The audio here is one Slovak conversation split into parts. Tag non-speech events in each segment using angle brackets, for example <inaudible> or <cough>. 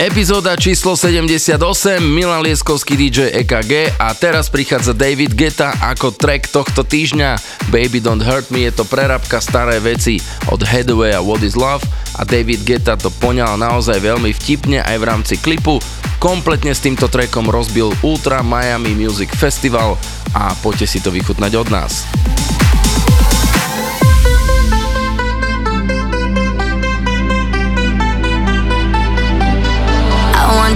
Epizóda číslo 78, Milan Lieskovský DJ EKG a teraz prichádza David Geta ako track tohto týždňa Baby Don't Hurt Me, je to prerabka staré veci od Headway a What Is Love a David Geta to poňal naozaj veľmi vtipne aj v rámci klipu. Kompletne s týmto trackom rozbil Ultra Miami Music Festival a poďte si to vychutnať od nás.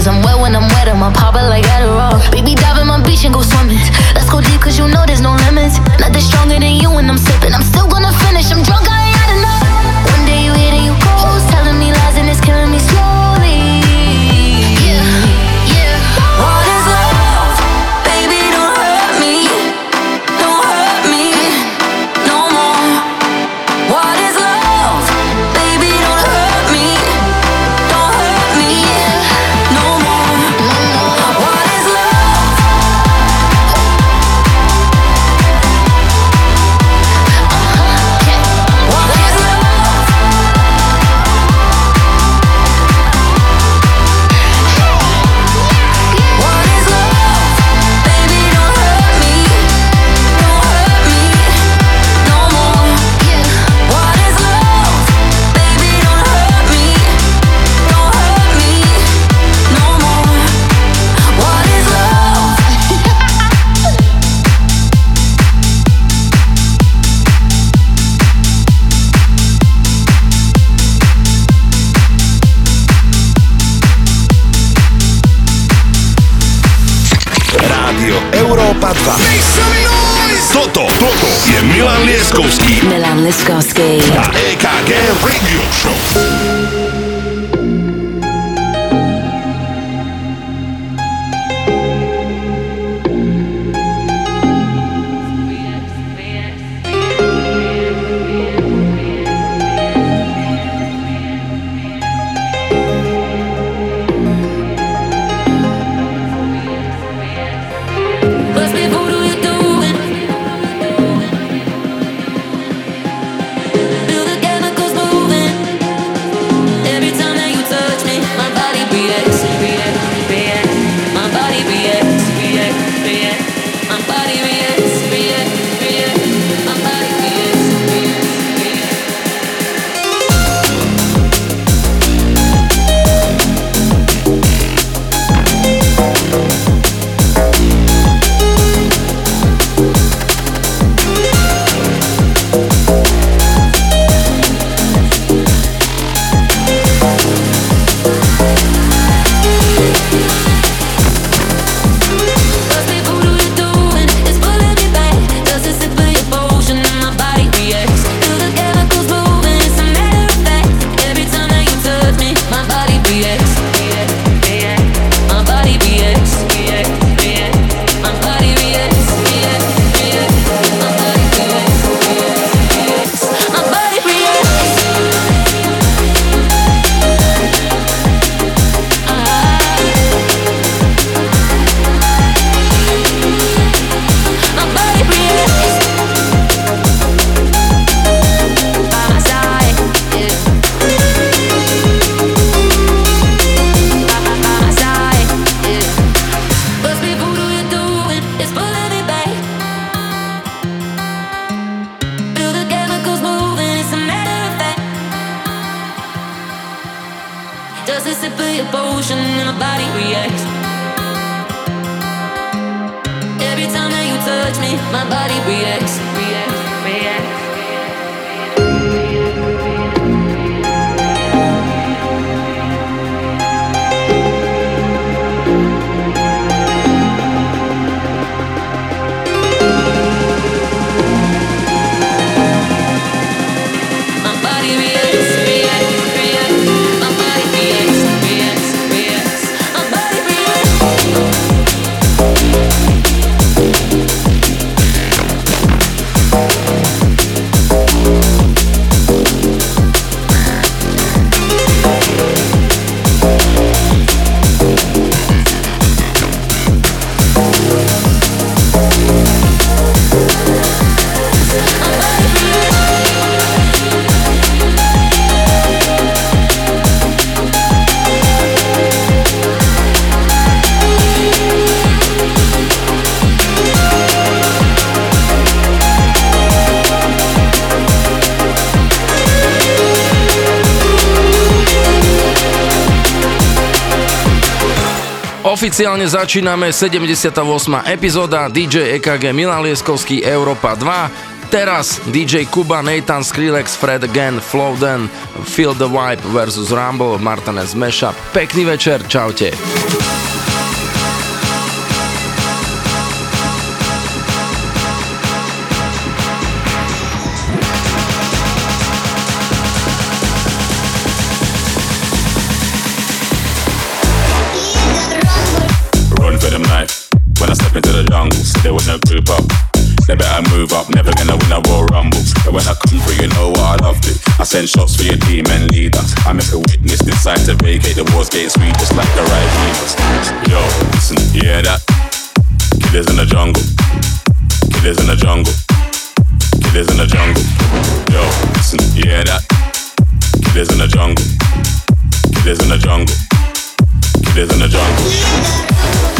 bitches. I'm wet when I'm wet, I'm a popper like Adderall. Baby, dive in my beach and go swimming. Let's go deep, cause you know there's no limits. Nothing stronger than you, when I'm Oficiálne začíname 78. epizóda DJ EKG Milan Lieskovský Európa 2 Teraz DJ Kuba, Nathan Skrillex, Fred Again, Flowden, Feel the Vibe vs Rumble, Martinez Mashup. Pekný večer, čaute. Decide to vacate the war's gate sweet just like the right beavers. Yo, listen, you hear that? Killers in the jungle. Killers in the jungle. Killers in the jungle. Yo, listen, you hear that? Killers in the jungle. Killers in the jungle. Killers in the jungle.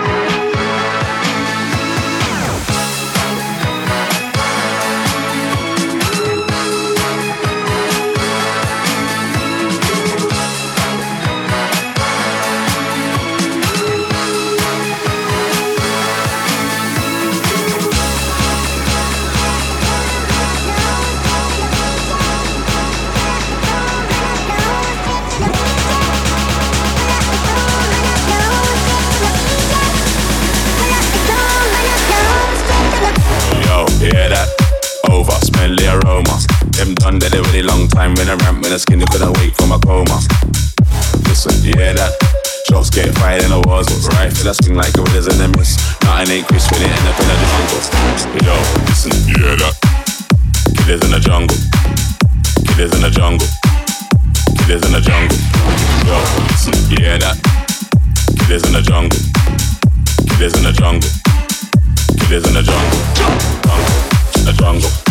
In a couldn't from a coma. Listen, hear that? Shots get fired in the walls, right? Feel that swing like gorillas in the mist. Nothing ain't crisp when it end up in the jungle. Yo, listen, hear that? Killers in the jungle. Killers in the jungle. Killers in the jungle. Yo, listen, hear that? Killers in the jungle. Killers in the jungle. Killers in the jungle. Jungle. Jungle. The jungle.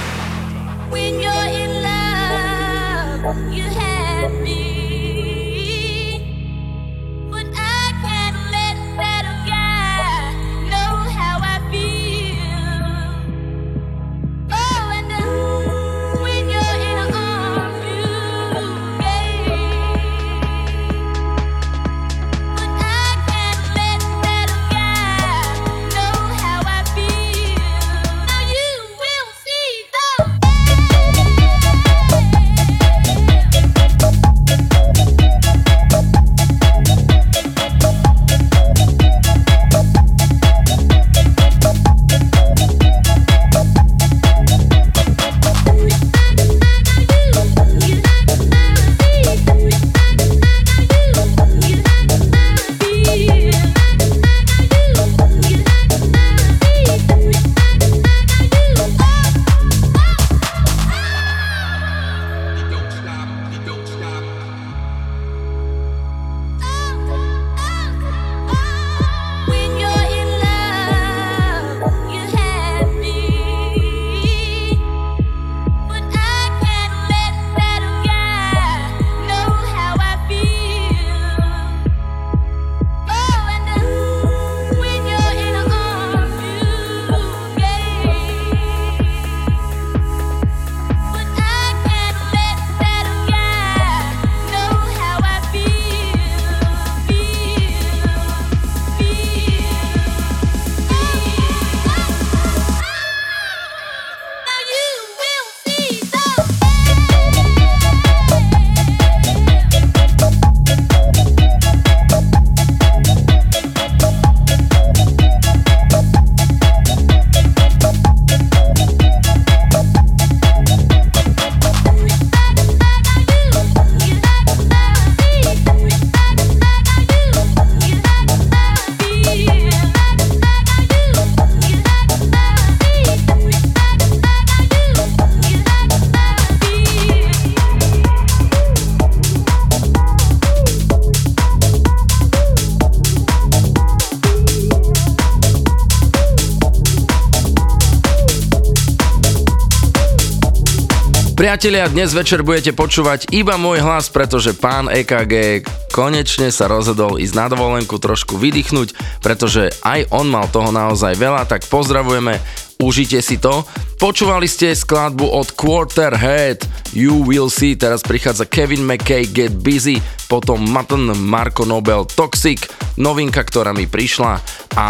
Priatelia, dnes večer budete počúvať iba môj hlas, pretože pán EKG konečne sa rozhodol ísť na dovolenku trošku vydýchnuť, pretože aj on mal toho naozaj veľa, tak pozdravujeme, užite si to. Počúvali ste skladbu od Quarterhead, You Will See, teraz prichádza Kevin McKay, Get Busy, potom Mutton, Marco Nobel, Toxic, novinka, ktorá mi prišla. A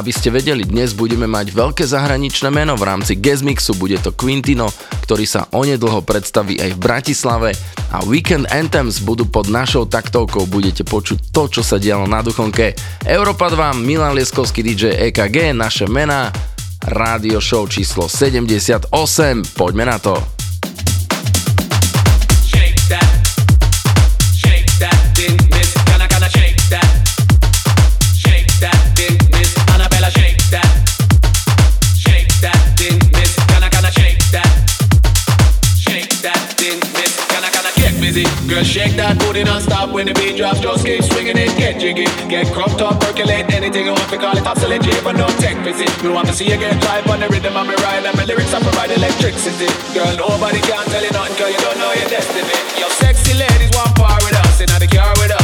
aby ste vedeli, dnes budeme mať veľké zahraničné meno v rámci Gezmixu, bude to Quintino, ktorý sa onedlho predstaví aj v Bratislave a Weekend Anthems budú pod našou taktovkou, budete počuť to, čo sa dialo na Duchonke. Európa 2, Milan Lieskovský DJ EKG, naše mená, rádio show číslo 78. Poďme na to. Girl, shake that booty non-stop when the beat drops. Just keep swinging it, get jiggy. Get crunked up, percolate anything you want to call it obsolete. But no tech visit. We want to see you get live on the rhythm of me ride. And my lyrics I provide electricity. Girl, nobody can tell you nothing cause you don't know your destiny. Your sexy ladies want par with us. In the car with us,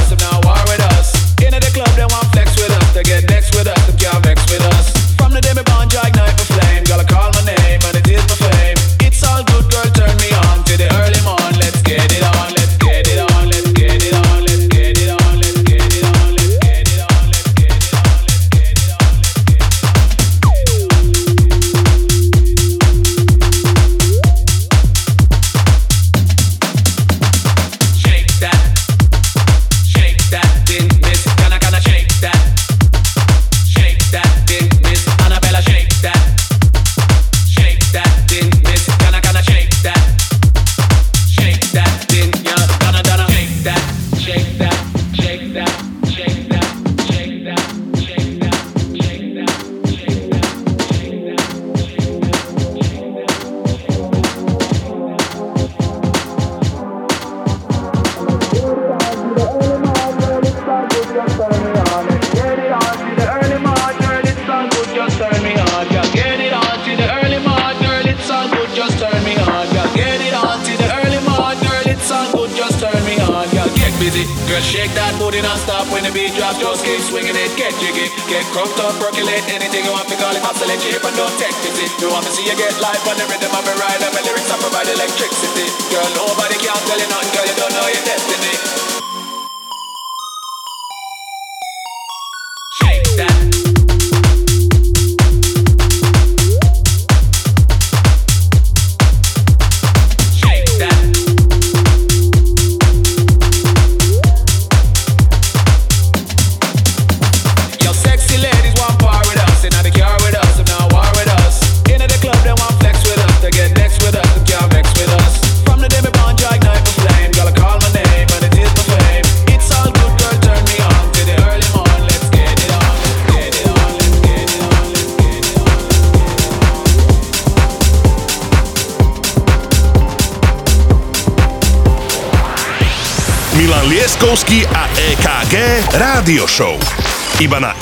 Líbana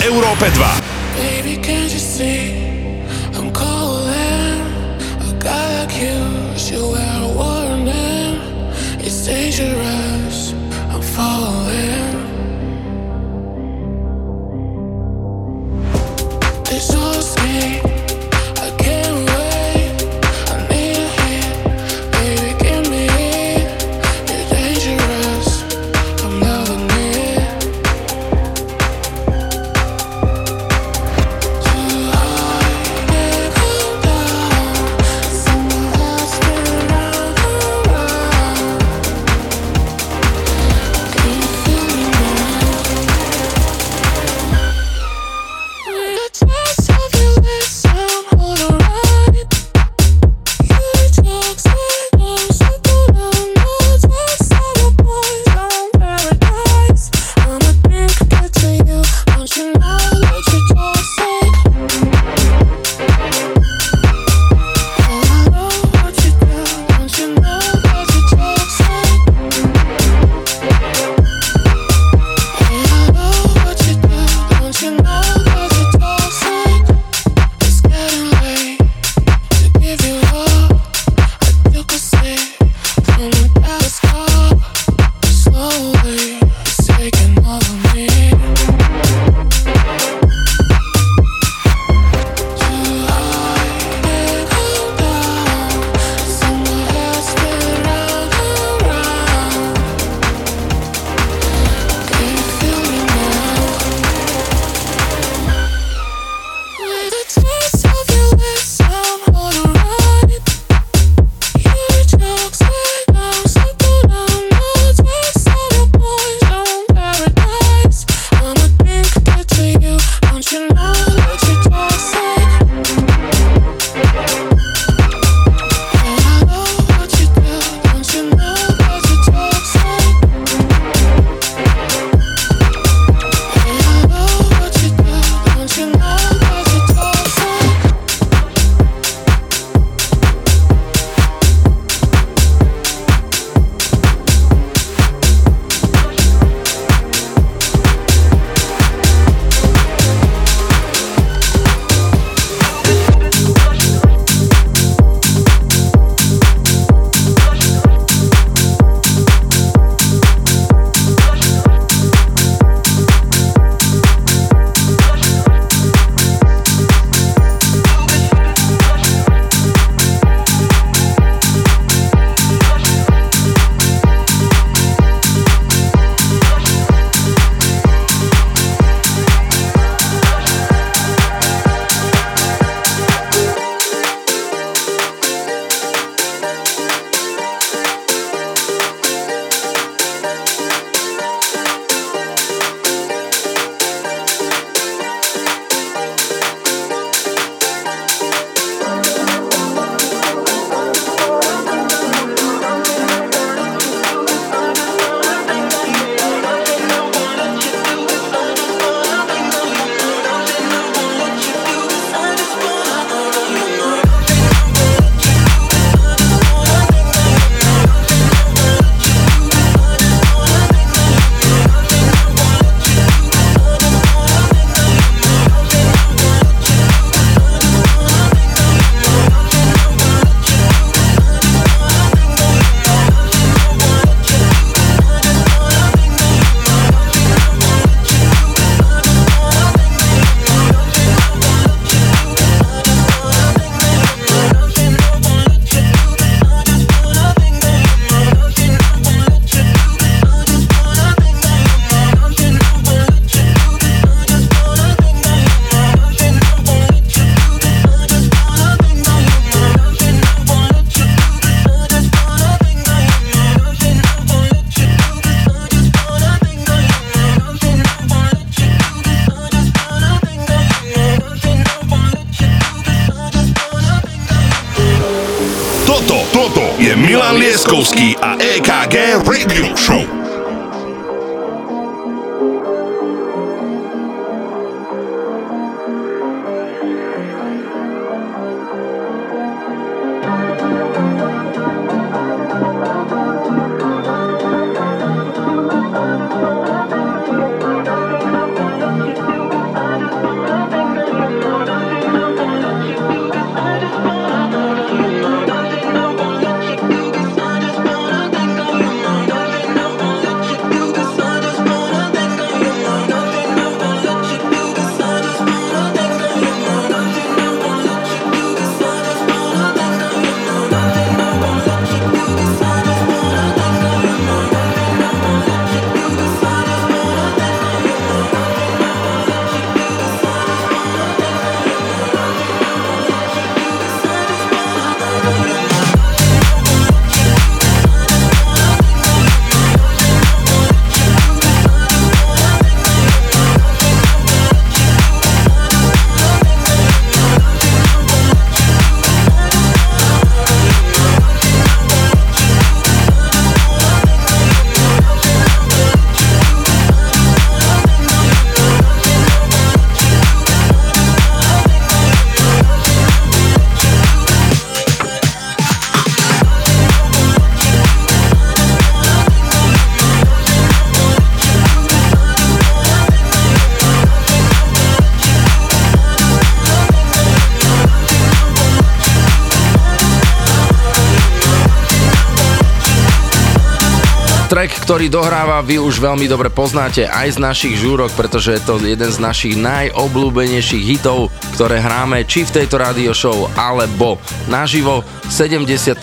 ktorý dohráva, vy už veľmi dobre poznáte aj z našich žúrok, pretože je to jeden z našich najobľúbenejších hitov, ktoré hráme či v tejto radio show, alebo naživo. 78.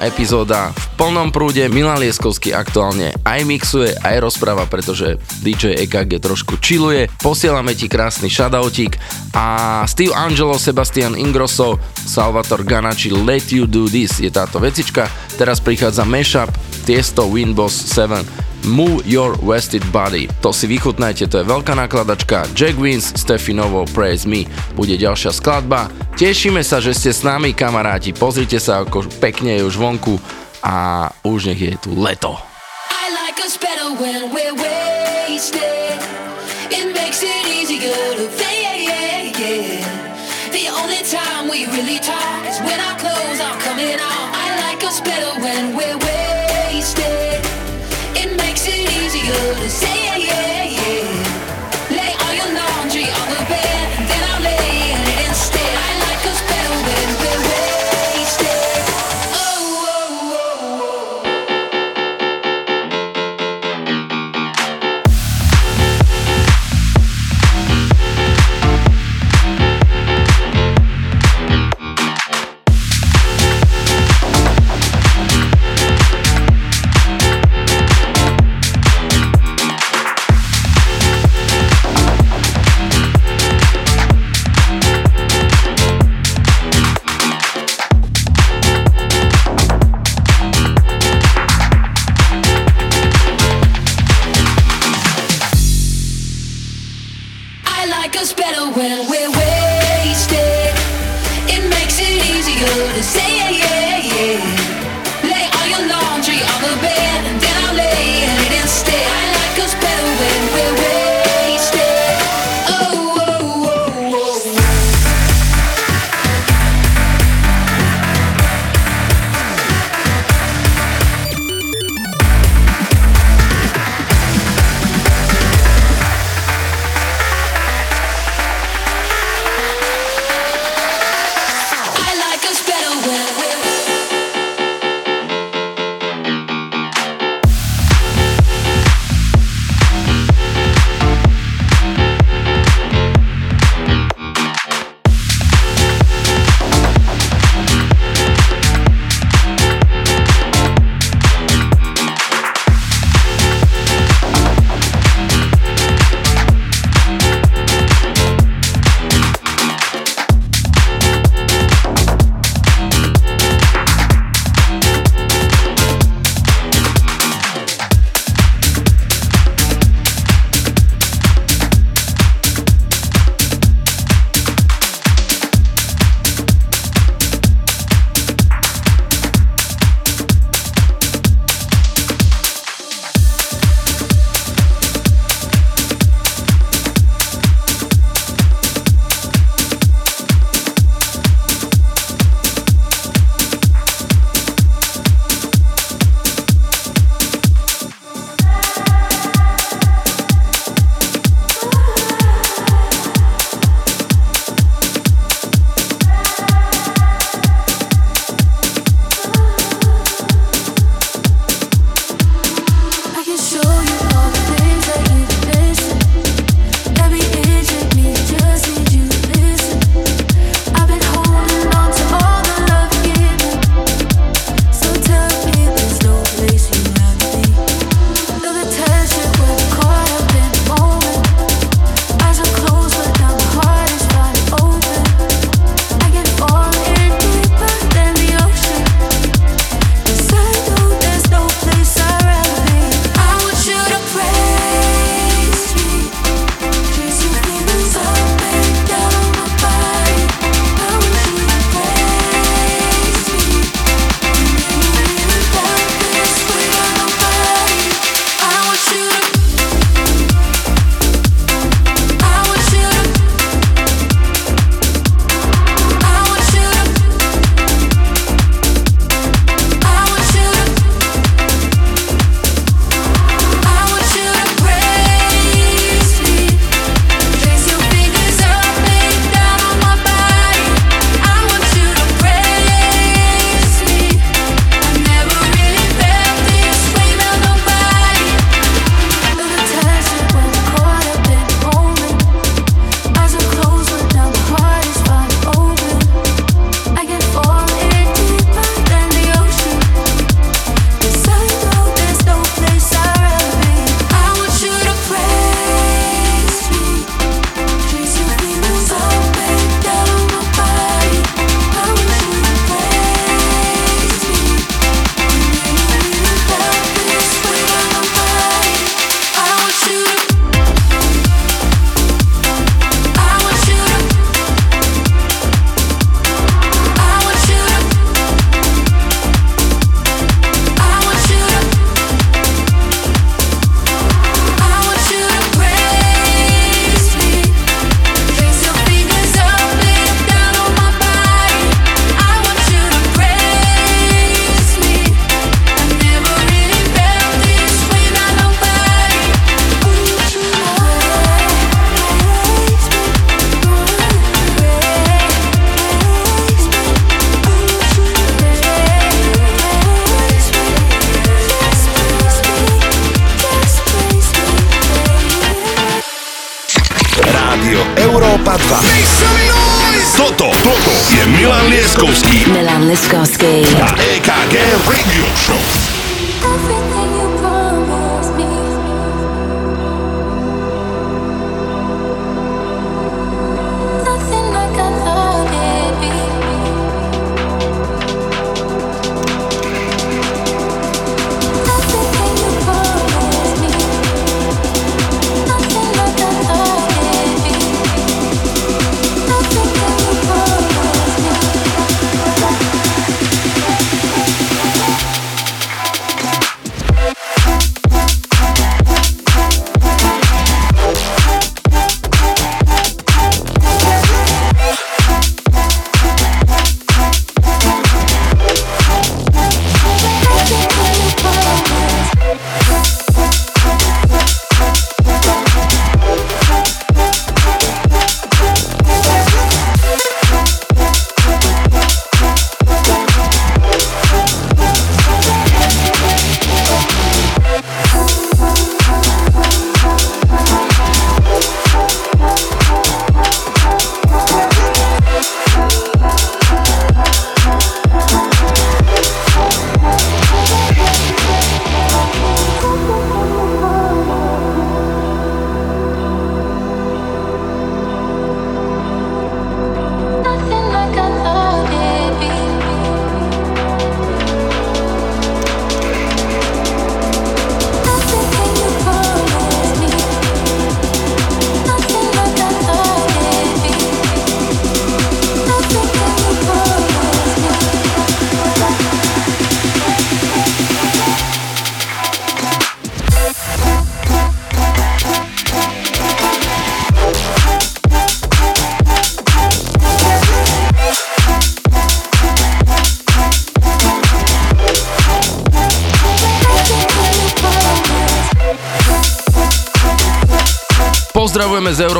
epizóda v plnom prúde. Milan Lieskovský aktuálne aj mixuje, aj rozpráva, pretože DJ EKG trošku chilluje. Posielame ti krásny shoutoutík a Steve Angelo, Sebastian Ingrosso, Salvator Ganachi Let You Do This je táto vecička. Teraz prichádza mashup Tiesto Winboss 7 Move Your Wasted Body. To si vychutnajte, to je veľká nakladačka. Jack Wins, Stefinovo, Praise Me bude ďalšia skladba. Tešíme sa, že ste s nami kamaráti. Pozrite sa, ako pekne je už vonku a už nech je tu leto. I like us better when we're wasted. It makes it easier to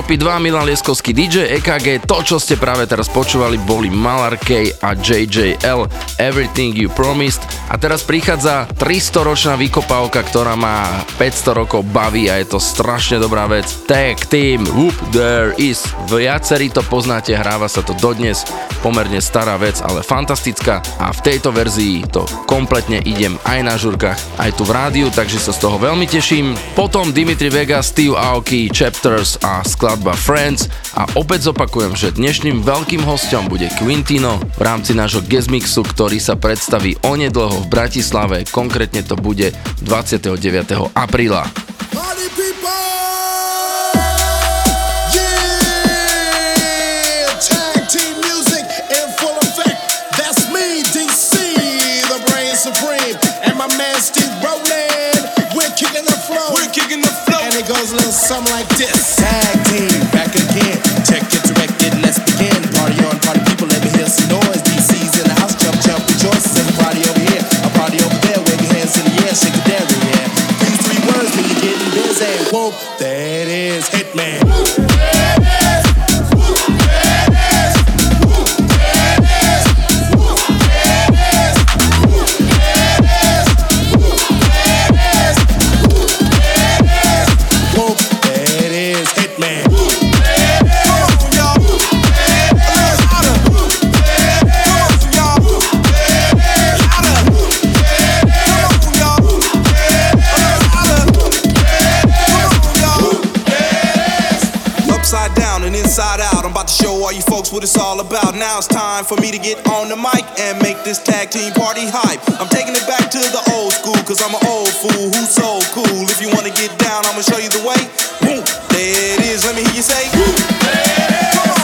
Európy 2, Milan Lieskovský DJ EKG. To, čo ste práve teraz počúvali, boli Malar K a JJL Everything You Promised. A teraz prichádza 300-ročná vykopávka, ktorá má 500 rokov baví a je to strašne dobrá vec. Tag Team, Whoop There Is. Viacerí to poznáte, hráva sa to dodnes. Pomerne stará vec, ale fantastická. A v tejto verzii to kompletne idem aj na žurkách, aj tu v rádiu, takže sa z toho veľmi teším. Potom Dimitri Vega, Steve Aoki, Chapter Brothers a skladba Friends a opäť zopakujem, že dnešným veľkým hostom bude Quintino v rámci nášho guest mixu, ktorý sa predstaví onedlho v Bratislave, konkrétne to bude 29. apríla. What it's all about. Now it's time for me to get on the mic and make this tag team party hype. I'm taking it back to the old school, cause I'm an old fool who's so cool. If you wanna get down, I'ma show you the way. Boom, there it is, let me hear you say. Lieskovský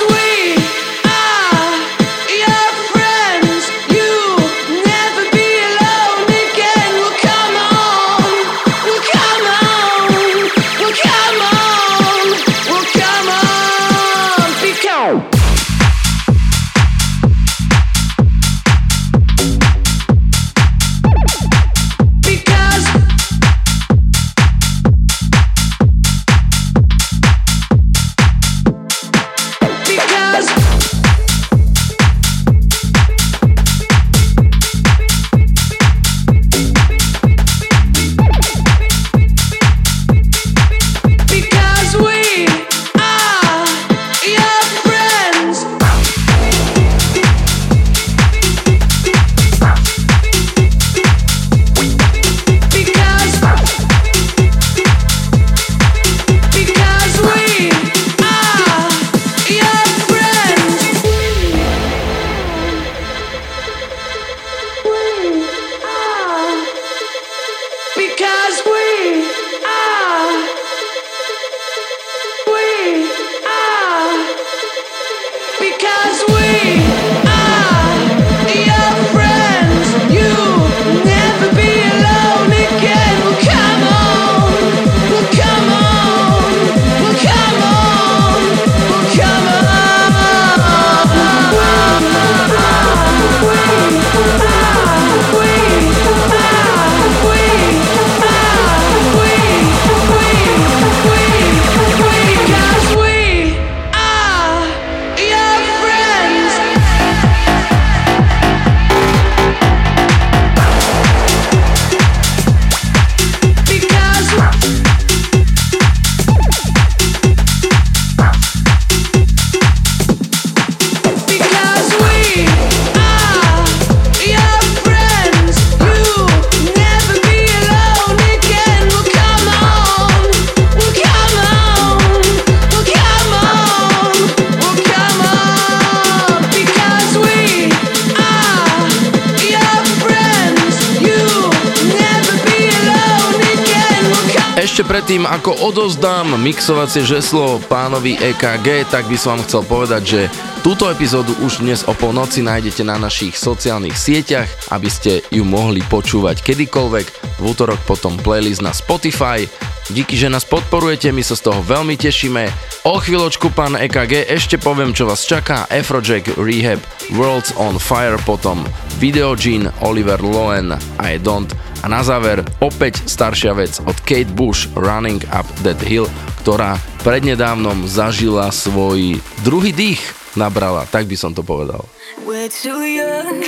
odozdám mixovacie žeslo pánovi EKG, tak by som vám chcel povedať, že túto epizódu už dnes o polnoci nájdete na našich sociálnych sieťach, aby ste ju mohli počúvať kedykoľvek. V útorok potom playlist na Spotify. Díky, že nás podporujete, my sa z toho veľmi tešíme. O chvíľočku, pán EKG, ešte poviem, čo vás čaká. Afrojack Rehab, Worlds on Fire, potom Video Gene, Oliver Lowen, I Don't a na záver opäť staršia vec od Kate Bush Running Up That Hill, ktorá prednedávnom zažila svoj druhý dých nabrala, tak by som to povedal. We're too young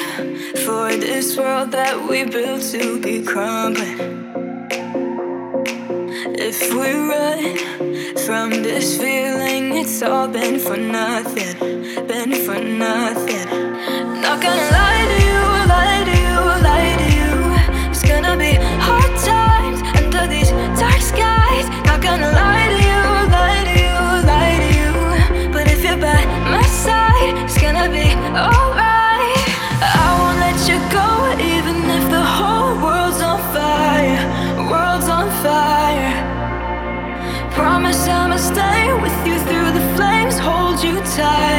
for this world that we built to be crumbling. If we run from this feeling, it's all been for nothing, been for nothing. Not gonna lie time.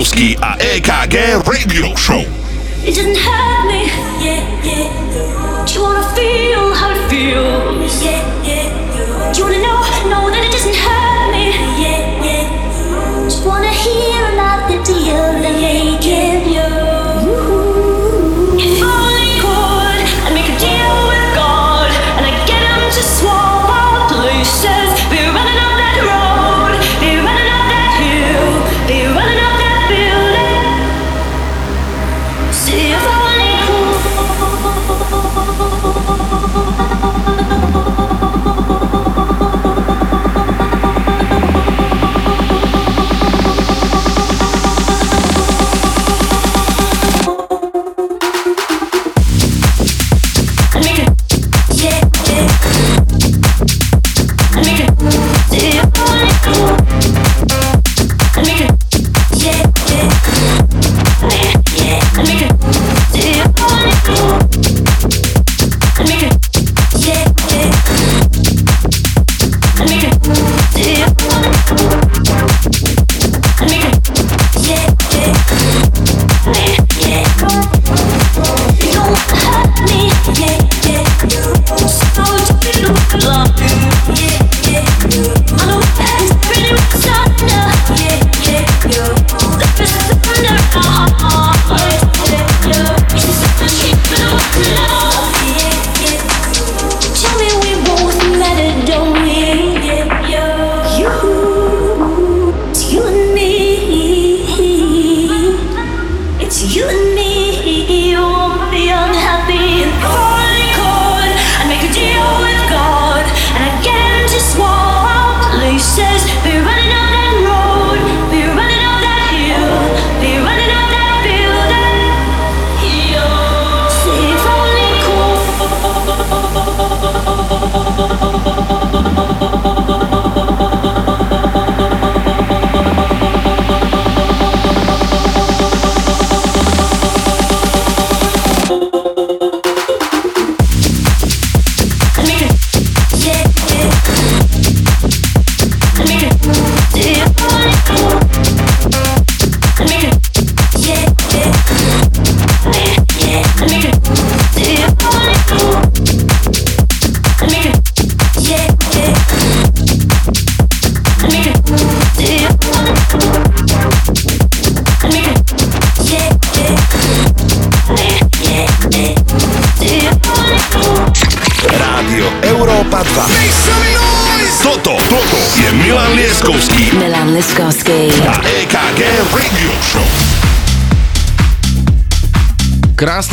Leskovský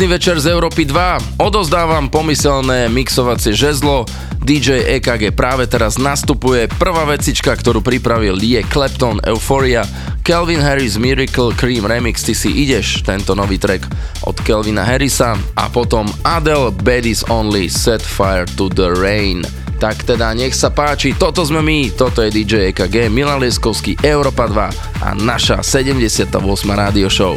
Večer z Európy 2. Odozdávam pomyselné mixovacie žezlo. DJ EKG práve teraz nastupuje. Prvá vecička, ktorú pripravil je Clapton Euphoria. Calvin Harris Miracle Cream Remix. Ty si ideš tento nový track od Calvina Harrisa. A potom Adele Baddies Only Set Fire to the Rain. Tak teda nech sa páči, toto sme my, toto je DJ EKG, Milan Lieskovský, Európa 2 a naša 78. rádio show.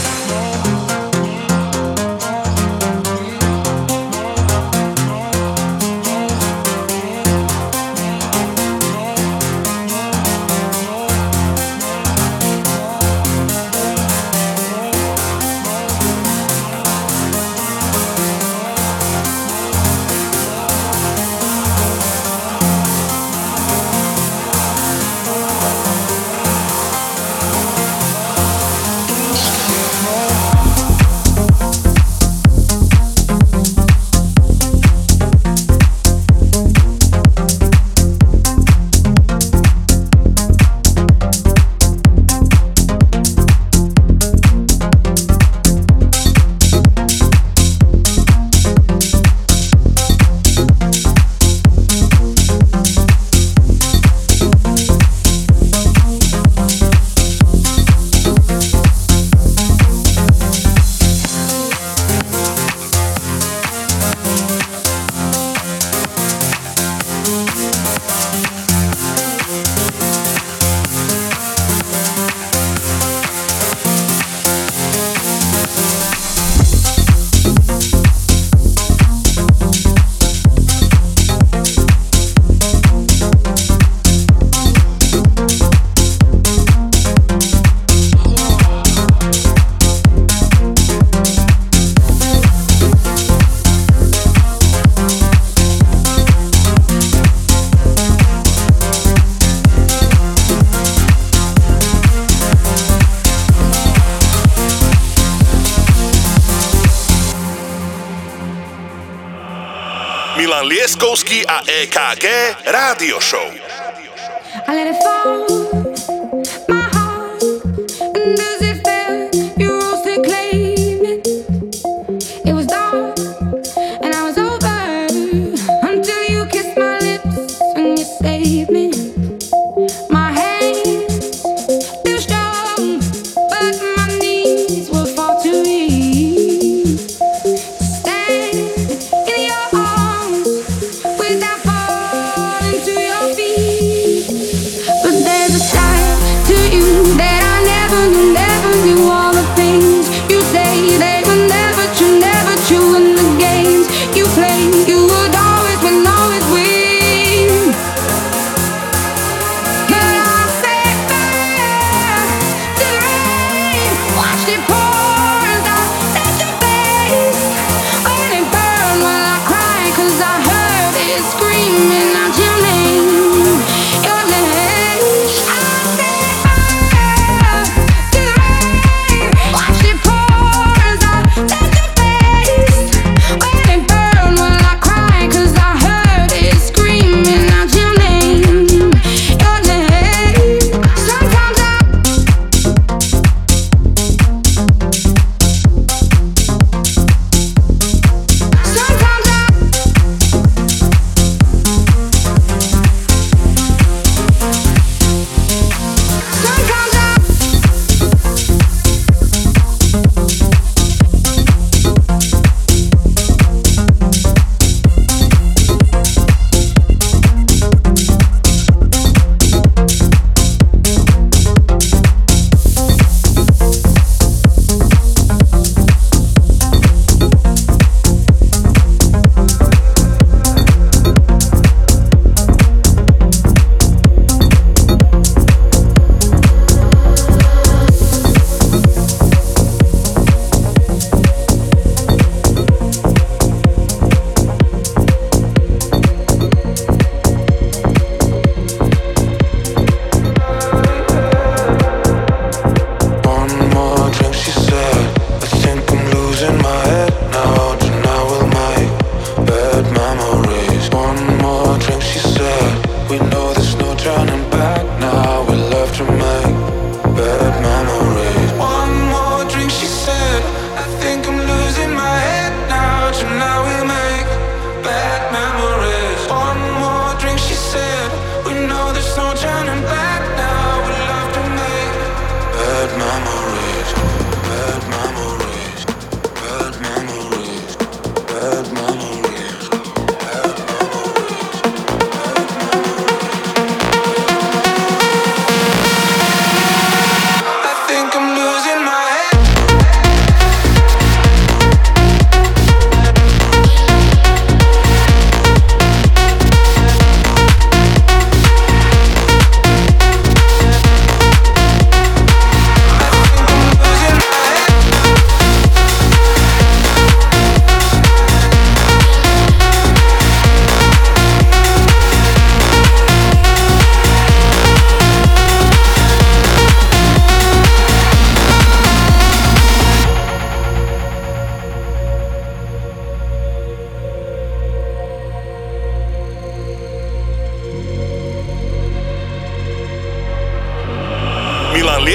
a EKG Rádio Show.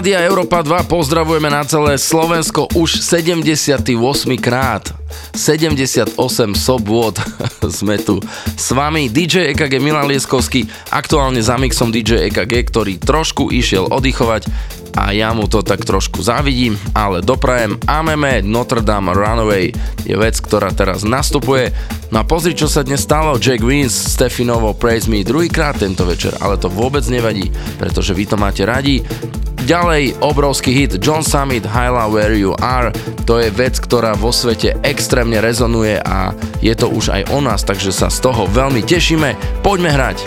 Rádia Európa 2 pozdravujeme na celé Slovensko už 78 krát. 78 sobôd <laughs> sme tu s vami. DJ EKG Milan Lieskovský, aktuálne za mixom DJ EKG, ktorý trošku išiel oddychovať a ja mu to tak trošku závidím, ale doprajem Ameme Notre Dame Runaway je vec, ktorá teraz nastupuje. No a pozri, čo sa dnes stalo. Jack Wins, Stefinovo Praise Me druhýkrát tento večer, ale to vôbec nevadí, pretože vy to máte radi. Ďalej obrovský hit John Summit Hyla Where You Are, to je vec, ktorá vo svete extrémne rezonuje a je to už aj o nás, takže sa z toho veľmi tešíme. Poďme hrať.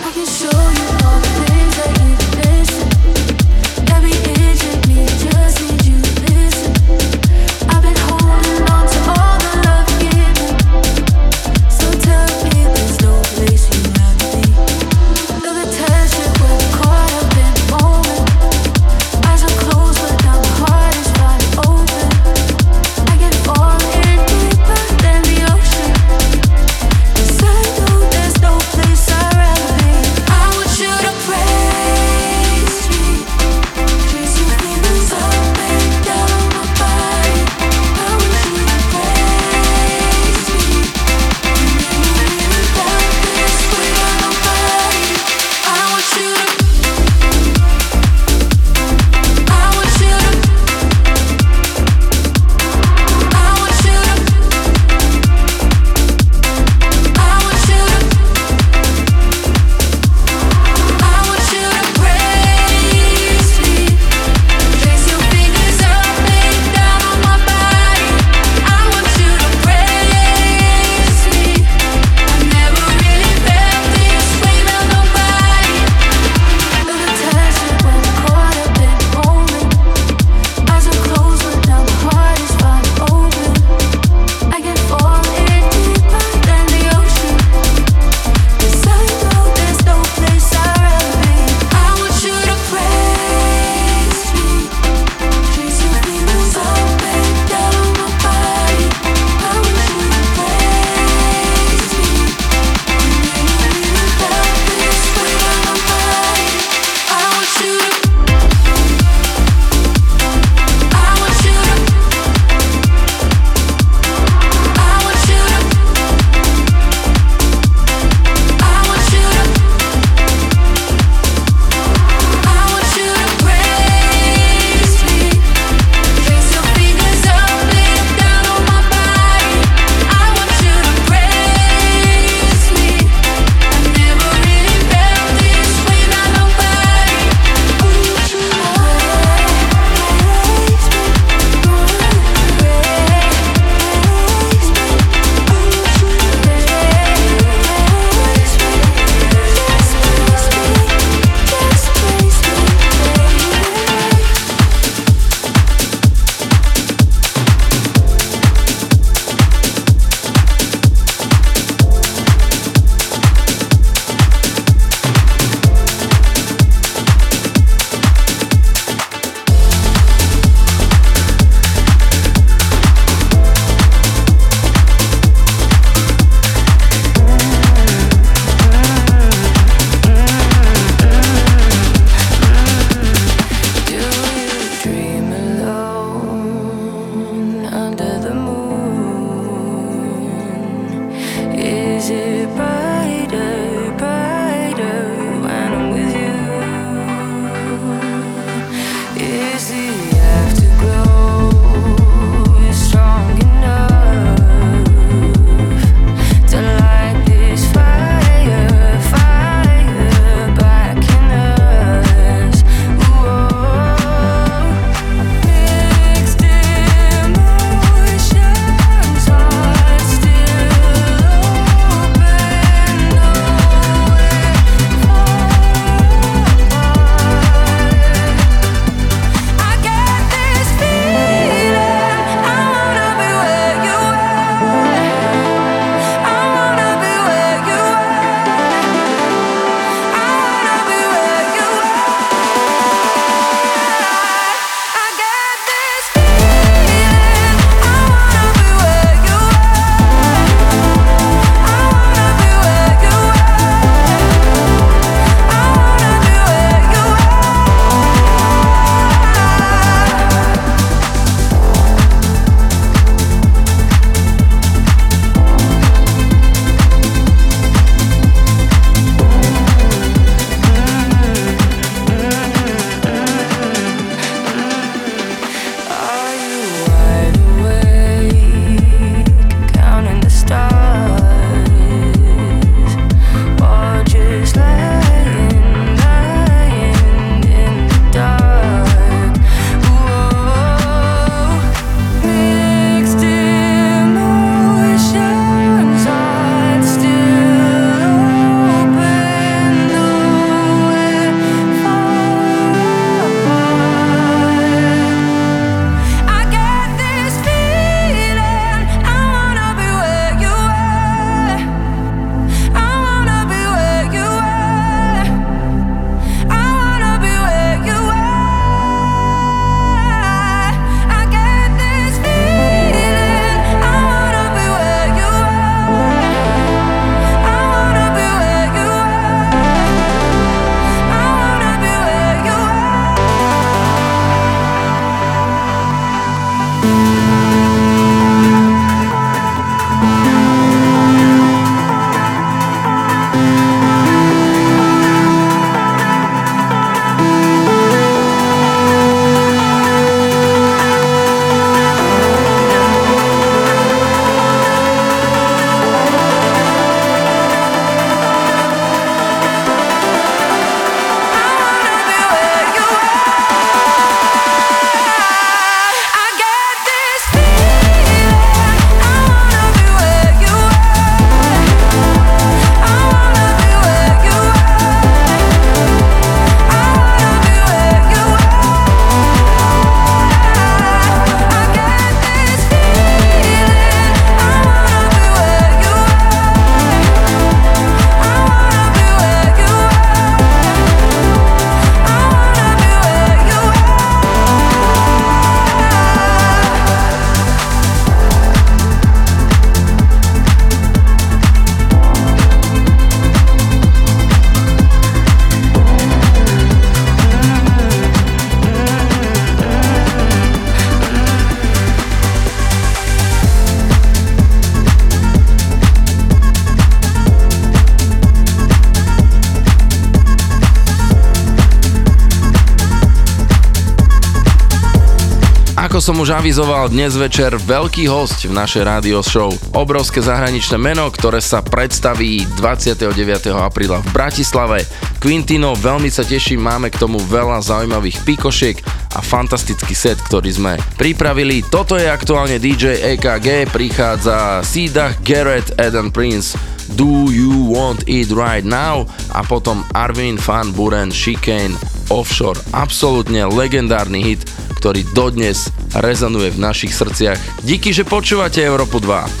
Som už avizoval, dnes večer veľký host v našej rádio show. Obrovské zahraničné meno, ktoré sa predstaví 29. apríla v Bratislave. Quintino, veľmi sa teším, máme k tomu veľa zaujímavých pikošiek a fantastický set, ktorý sme pripravili. Toto je aktuálne DJ EKG, prichádza Sidah, Garrett, Eden Prince, Do You Want It Right Now a potom Arvin Van Buren, Chicane, Offshore. Absolútne legendárny hit, ktorý dodnes rezonuje v našich srdciach. Díky, že počúvate Európu 2.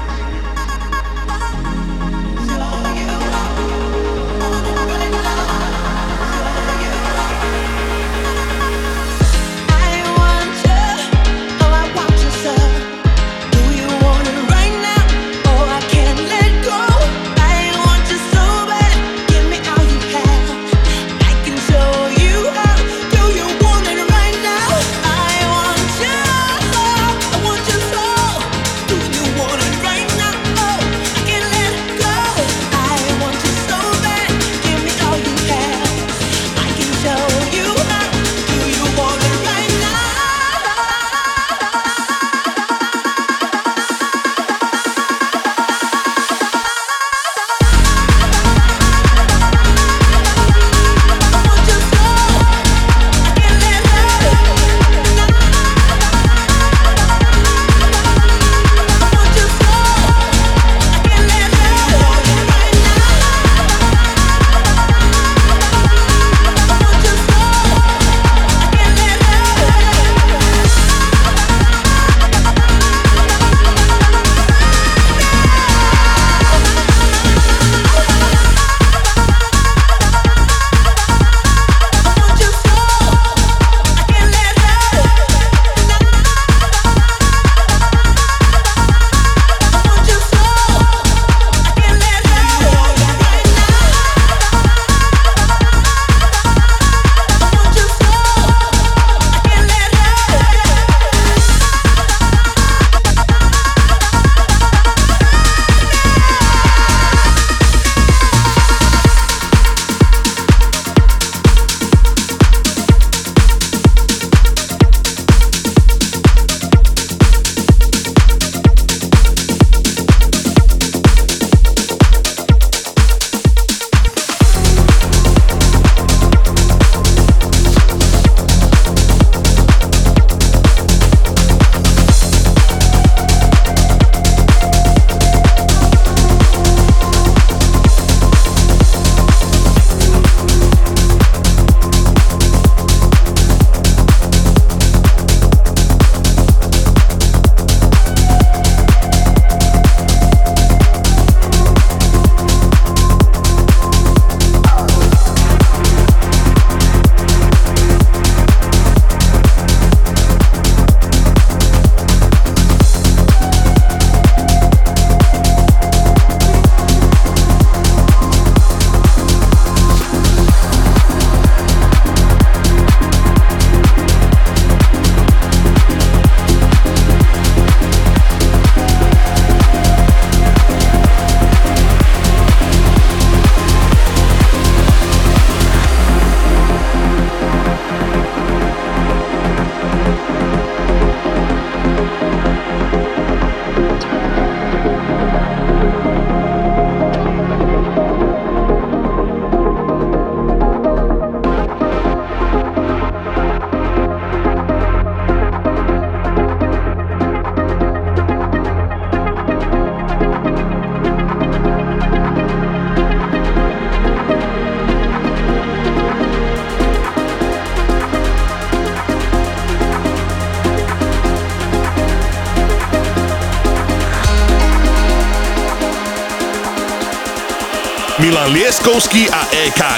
Milan Lieskovský a EKG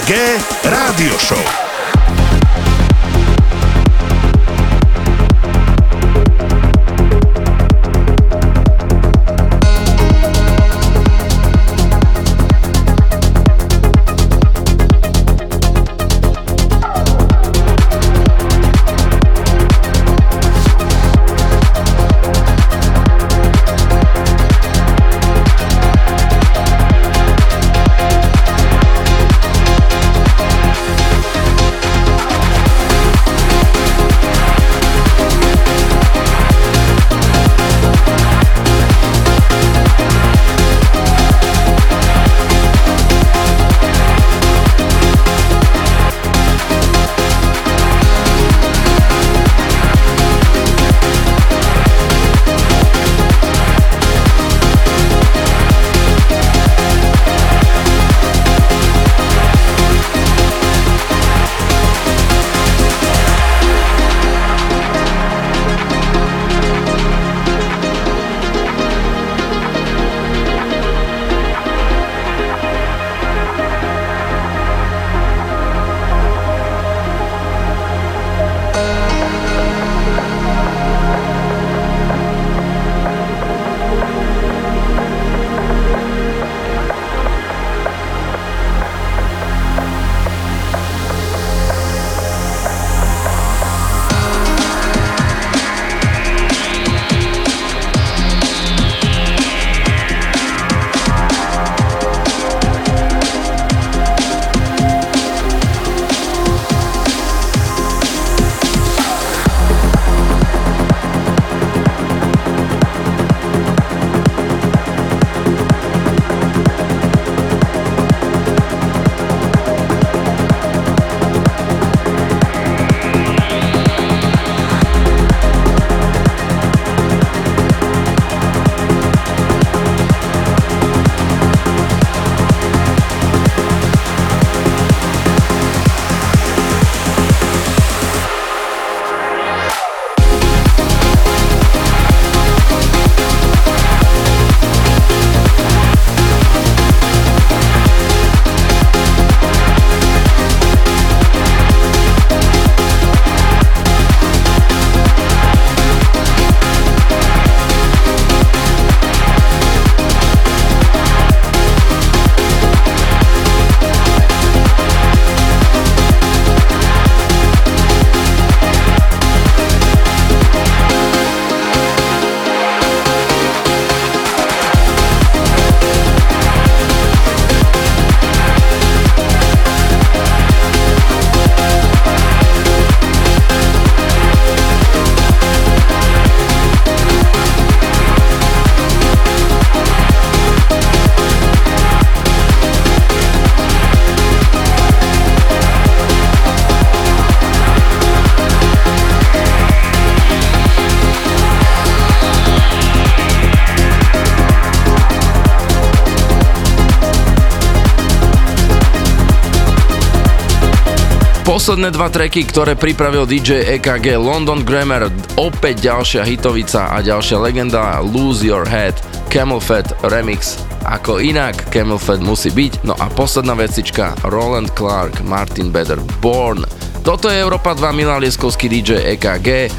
Posledné dva tracky, ktoré pripravil DJ EKG London Grammar, opäť ďalšia hitovica a ďalšia legenda Lose Your Head, Camel Fat Remix. Ako inak Camel Fat musí byť. No a posledná vecička Roland Clark, Martin Beder, Born. Toto je Európa 2 Milan Lieskovský DJ EKG.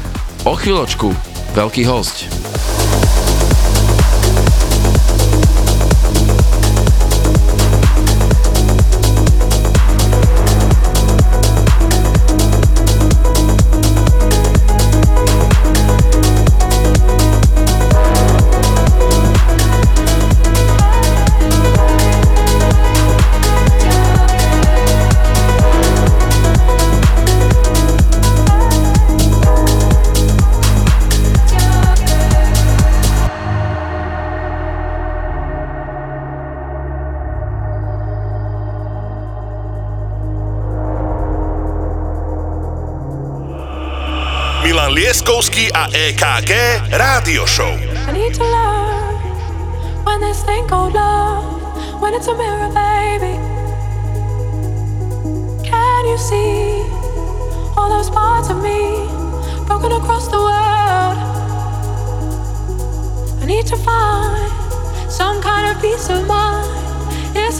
O chvíľočku, veľký host. EKG Rádio Show. I need to learn when this thing called love, when it's a mirror, baby. Can you see all those parts of me broken across the world? I need to find some kind of peace of mind. It's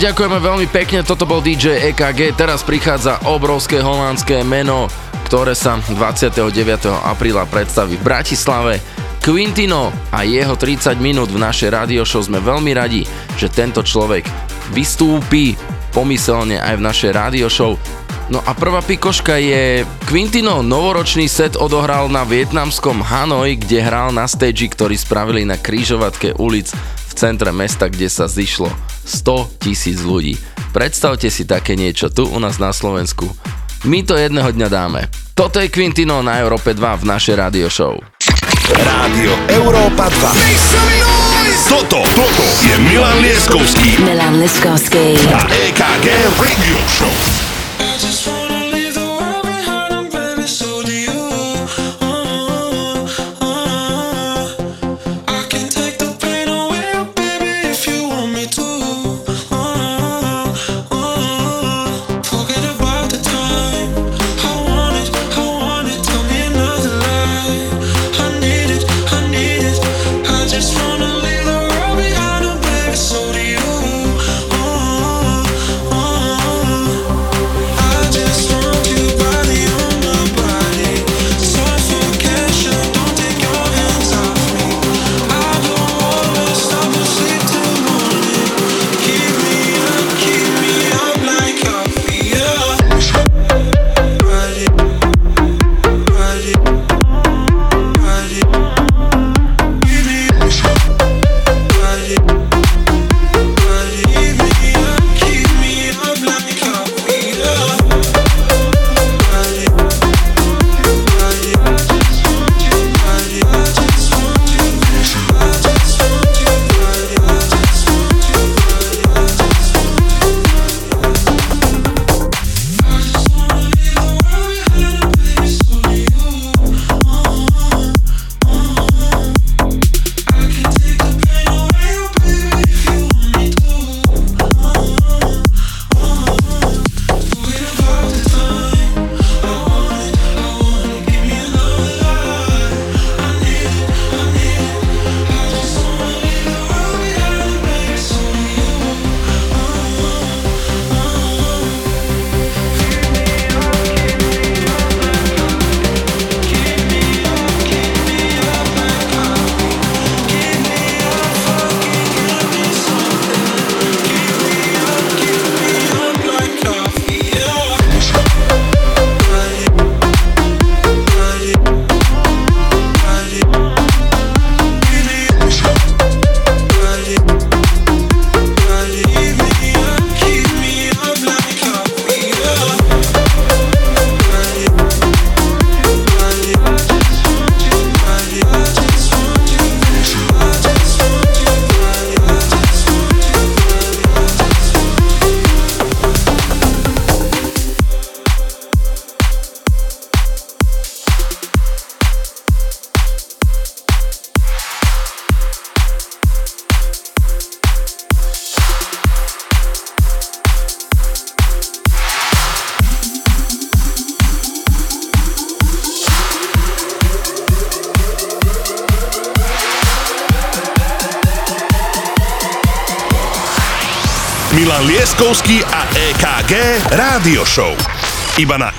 ďakujeme veľmi pekne, toto bol DJ EKG, teraz prichádza obrovské holandské meno, ktoré sa 29. apríla predstaví v Bratislave. Quintino a jeho 30 minút v našej radio show sme veľmi radi, že tento človek vystúpi pomyselne aj v našej radio show. No a prvá pikoška je Quintino novoročný set odohral na vietnamskom Hanoi, kde hral na stage, ktorý spravili na krížovatke ulic centre mesta, kde sa zišlo 100 tisíc ľudí. Predstavte si také niečo tu u nás na Slovensku. My to jedného dňa dáme. Toto je Quintino na Európe 2 v našej radio show. Rádio Európa 2. Toto, toto je Milan Lieskovský Milan Liskovský. a EKG Radio Show. Ибана.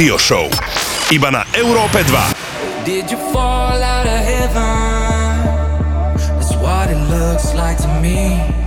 Radio Show. Iba na Európe 2. Did you fall out of heaven? That's what it looks like to me.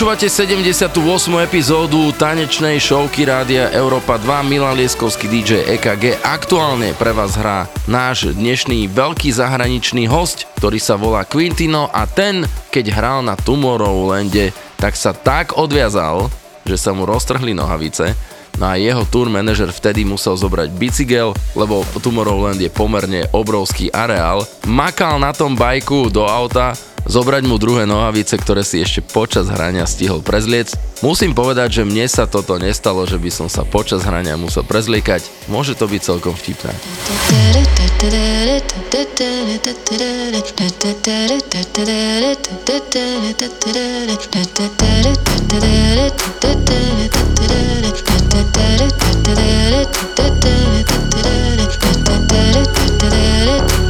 Počúvate 78. epizódu tanečnej showky Rádia Európa 2 Milan Lieskovský DJ EKG. Aktuálne pre vás hrá náš dnešný veľký zahraničný host, ktorý sa volá Quintino a ten, keď hral na Tomorrowlande, tak sa tak odviazal, že sa mu roztrhli nohavice, No a jeho tour manažer vtedy musel zobrať bicykel, lebo Tomorrowland je pomerne obrovský areál. Makal na tom bajku do auta, zobrať mu druhé nohavice, ktoré si ešte počas hrania stihol prezliec. Musím povedať, že mne sa toto nestalo, že by som sa počas hrania musel prezliekať. Môže to byť celkom vtipné. Thank <laughs> you.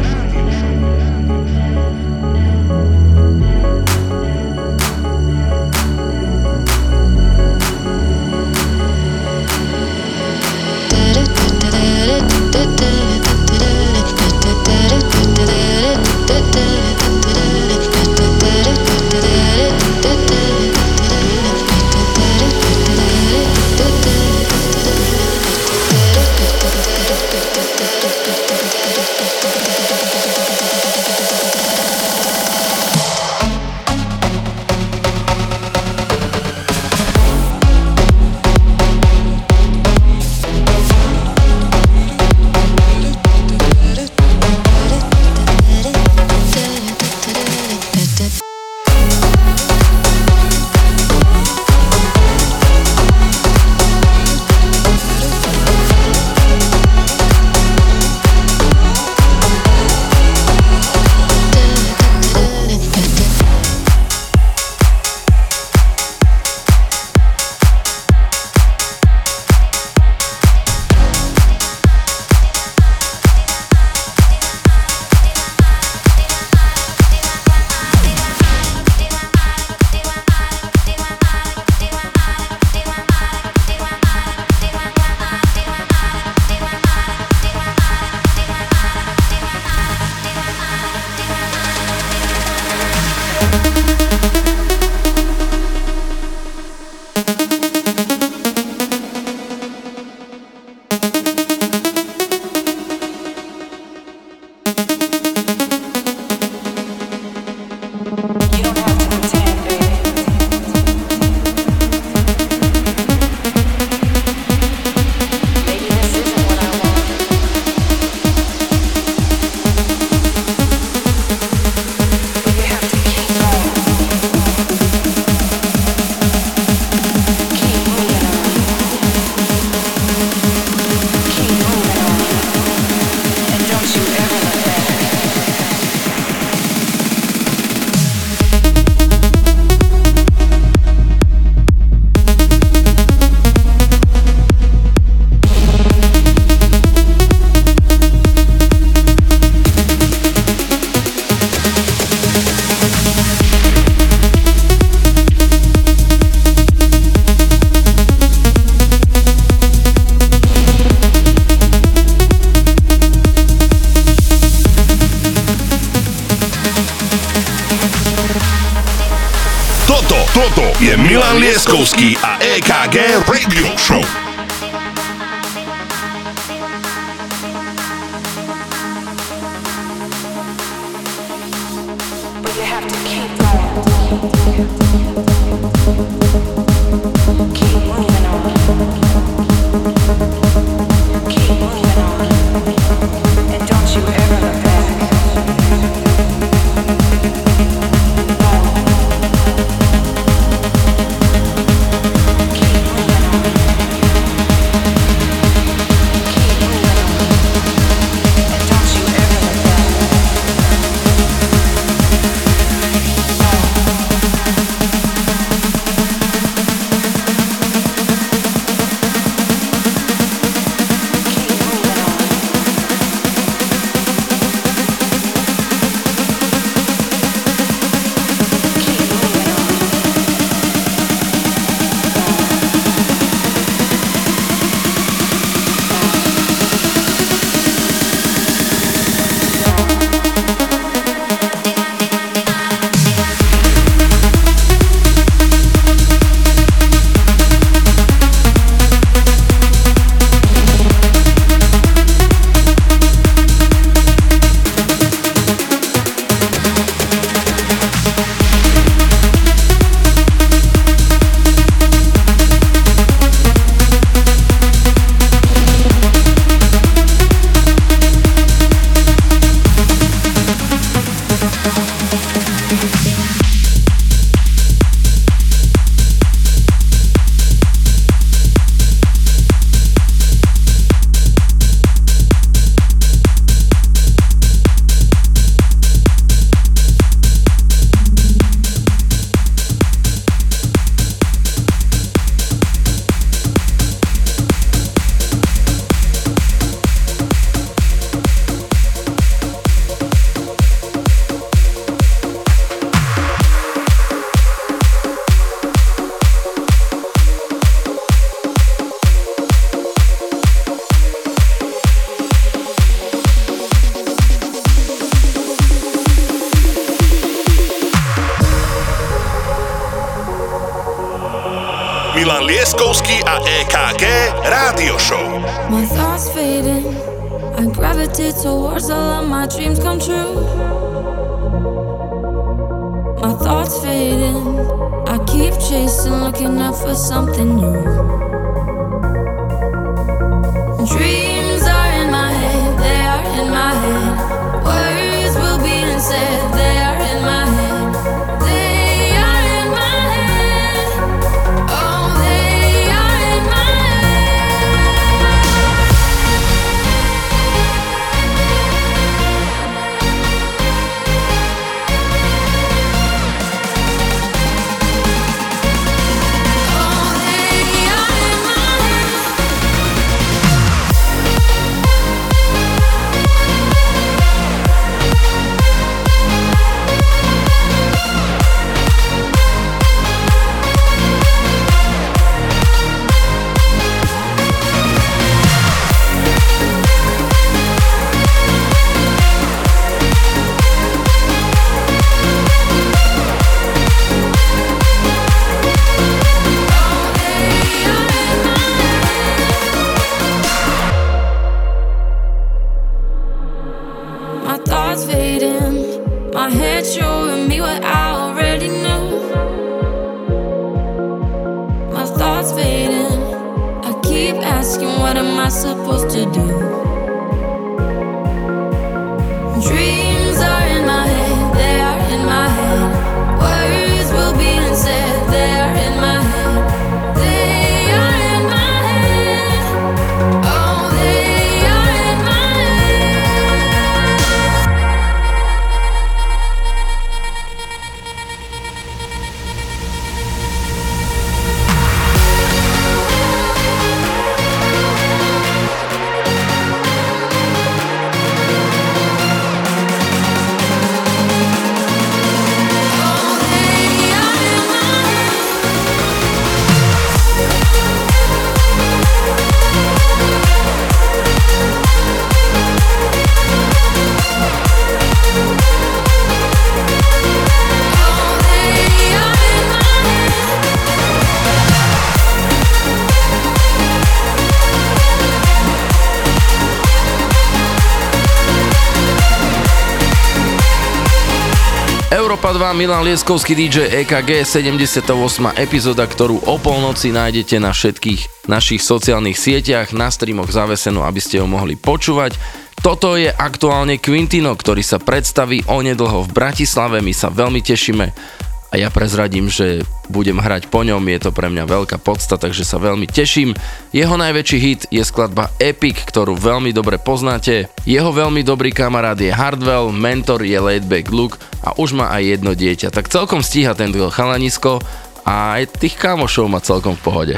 Milan Lieskovský DJ EKG, 78. epizóda, ktorú o polnoci nájdete na všetkých našich sociálnych sieťach, na streamoch zavesenú, aby ste ho mohli počúvať. Toto je aktuálne Quintino, ktorý sa predstaví onedlho v Bratislave, my sa veľmi tešíme a ja prezradím, že budem hrať po ňom, je to pre mňa veľká podsta, takže sa veľmi teším. Jeho najväčší hit je skladba Epic, ktorú veľmi dobre poznáte. Jeho veľmi dobrý kamarát je Hardwell, mentor je Laidback Luke už má aj jedno dieťa, tak celkom stíha tento chalanisko a aj tých kamošov má celkom v pohode.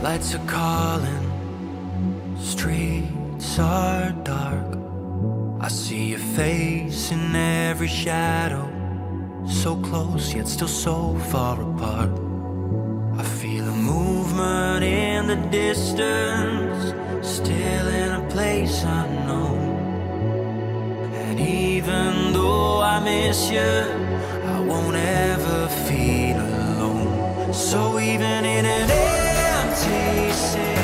Lights are calling, streets are dark I see your face in every shadow So close yet still so far apart. I feel a movement in the distance, still in a place unknown. Even though I miss you, I won't ever feel alone. So even in an empty city,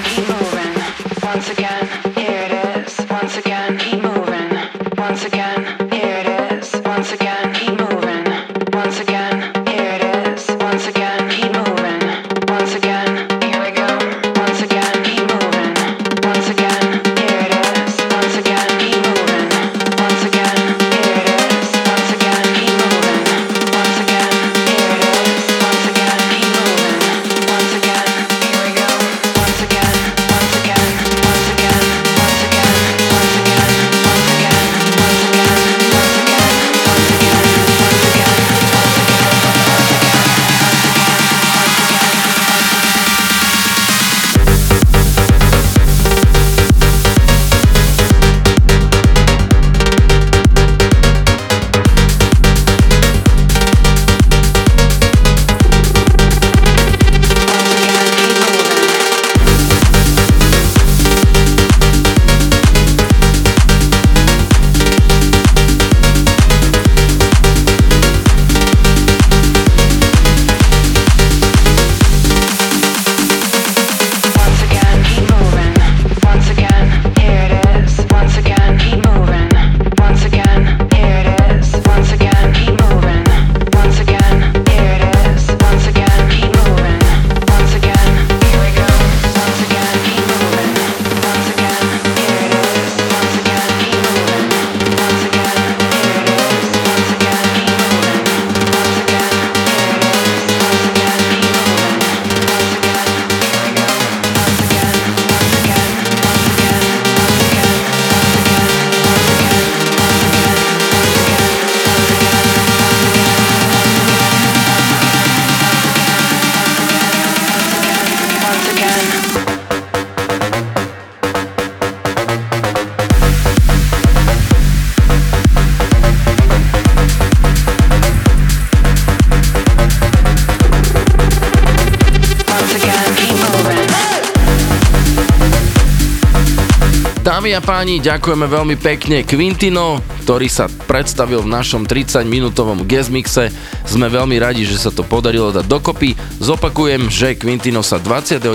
Dámy a páni, ďakujeme veľmi pekne. Quintino, ktorý sa predstavil v našom 30-minútovom guest mixe. Sme veľmi radi, že sa to podarilo dať dokopy. Zopakujem, že Quintino sa 29.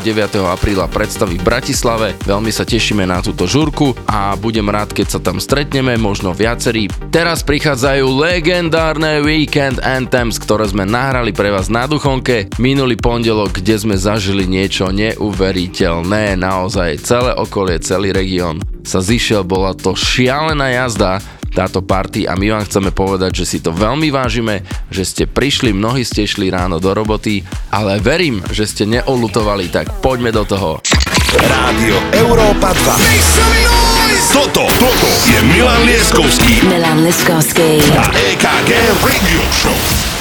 apríla predstaví v Bratislave. Veľmi sa tešíme na túto žurku a budem rád, keď sa tam stretneme, možno viacerí. Teraz prichádzajú legendárne Weekend Anthems, ktoré sme nahrali pre vás na Duchonke minulý pondelok, kde sme zažili niečo neuveriteľné. Naozaj celé okolie, celý región sa zišiel, bola to šialená jazda táto party a my vám chceme povedať, že si to veľmi vážime, že ste prišli, mnohí ste išli ráno do roboty, ale verím, že ste neolutovali, tak poďme do toho. Rádio Európa 2. Toto, toto je Milan Lieskovský. Milan Leskovský. A EKG Radio Show.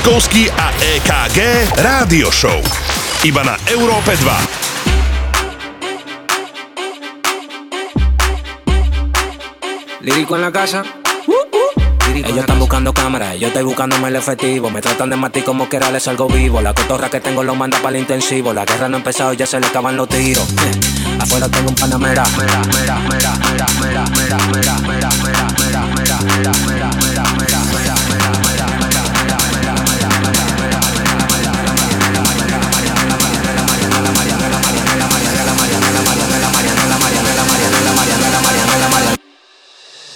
Leskovský a EKG Rádio Show. Iba na Európe 2. Lírico en la casa. Ellos están buscando cámaras, yo estoy buscándome el efectivo. Me tratan de matar como que les algo vivo. La cotorra que tengo lo manda para el intensivo. La guerra no ha empezado, ya se le acaban los tiros. Afuera tengo un panamera.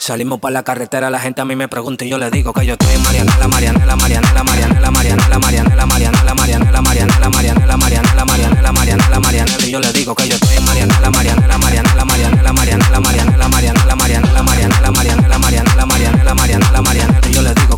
Salimos para la carretera, la gente a mí me pregunta y yo le digo que yo estoy en Marianela, Marianela, Marianela, Marianela, Marianela, Marianela, Marianela, Marianela, Marianela, Marianela, Marianela, Marianela, Marianela, Marianela, y yo le digo que yo estoy en Marianela, Marianela, Marianela, Marianela, Marianela, Marianela, Marianela, Marianela, Marianela, Marianela, Marianela, Marianela, Marianela, Marianela,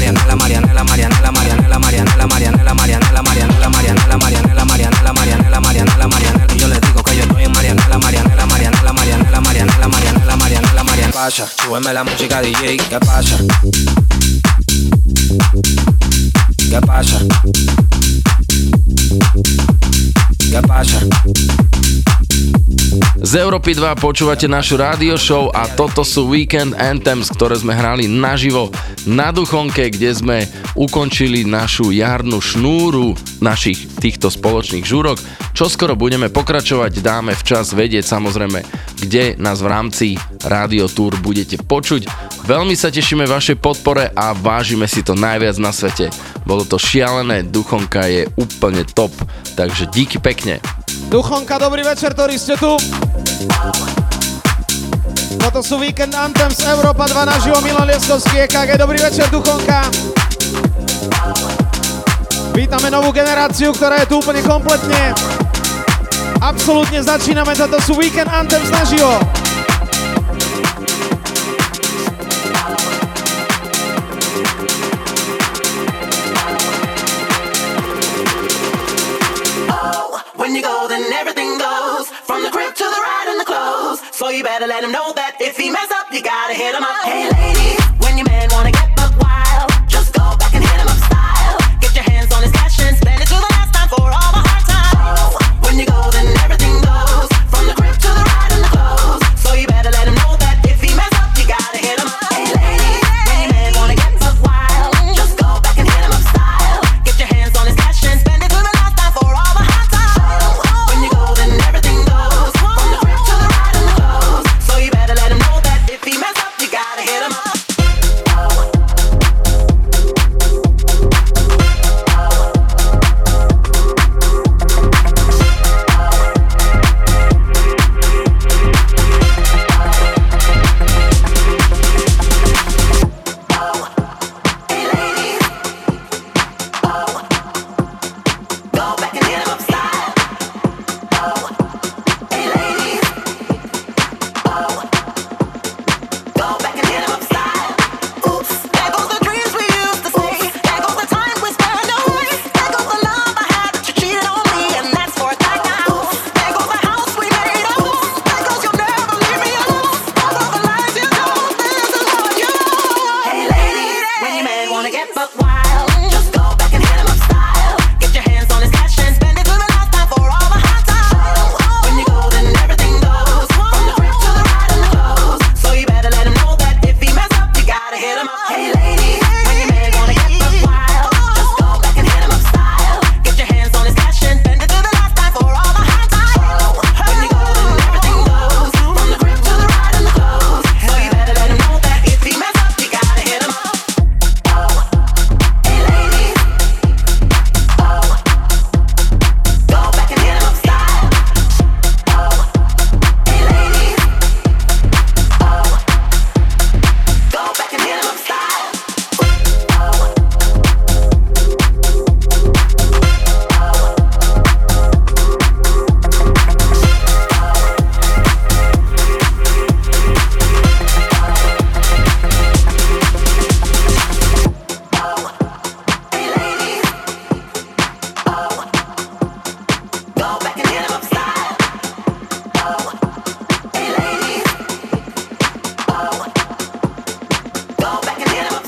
Marianela, Marianela, Marianela, Marianela, Marianela, Marianela, Marianela, Marianela, Marianela, Marianela, Marianela, Marianela, Marianela, Marianela, yo le digo que yo estoy en Marianela, Marianela, Marianela, Marianela, Marianela, Marianela, Marianela, Marianela. Pasa, súbeme la música DJ, ¿qué pasa? ¿Qué pasa? ¿Qué pasa? Z Európy 2 počúvate našu rádio show a toto sú Weekend Anthems, ktoré sme hrali naživo na Duchonke, kde sme ukončili našu jarnú šnúru našich týchto spoločných žúrok. Čo skoro budeme pokračovať, dáme včas vedieť samozrejme, kde nás v rámci Radio Tour budete počuť. Veľmi sa tešíme vašej podpore a vážime si to najviac na svete. Bolo to šialené, Duchonka je úplne top, takže díky pekne. Duchonka, dobrý večer, ktorí ste tu. Toto sú Weekend Anthems Európa 2 naživo, Milan Lieskovský, EKG, dobrý večer, Duchonka. Vítame novú generáciu, ktorá je tu úplne kompletne. Absolútne začíname, toto sú Weekend Anthems naživo. When you go, then everything goes. From the crib to the ride and the clothes. So you better let him know that if he mess up, you gotta hit him up. Hey, ladies.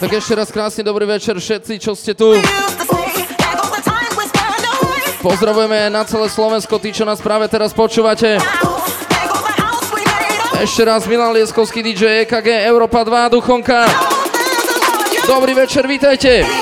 Tak ešte raz krásny dobrý večer všetci, čo ste tu. Pozdravujeme na celé Slovensko, tí, čo nás práve teraz počúvate. Ešte raz Milan Lieskovský DJ EKG Európa 2 Duchonka. Dobrý večer, vítajte.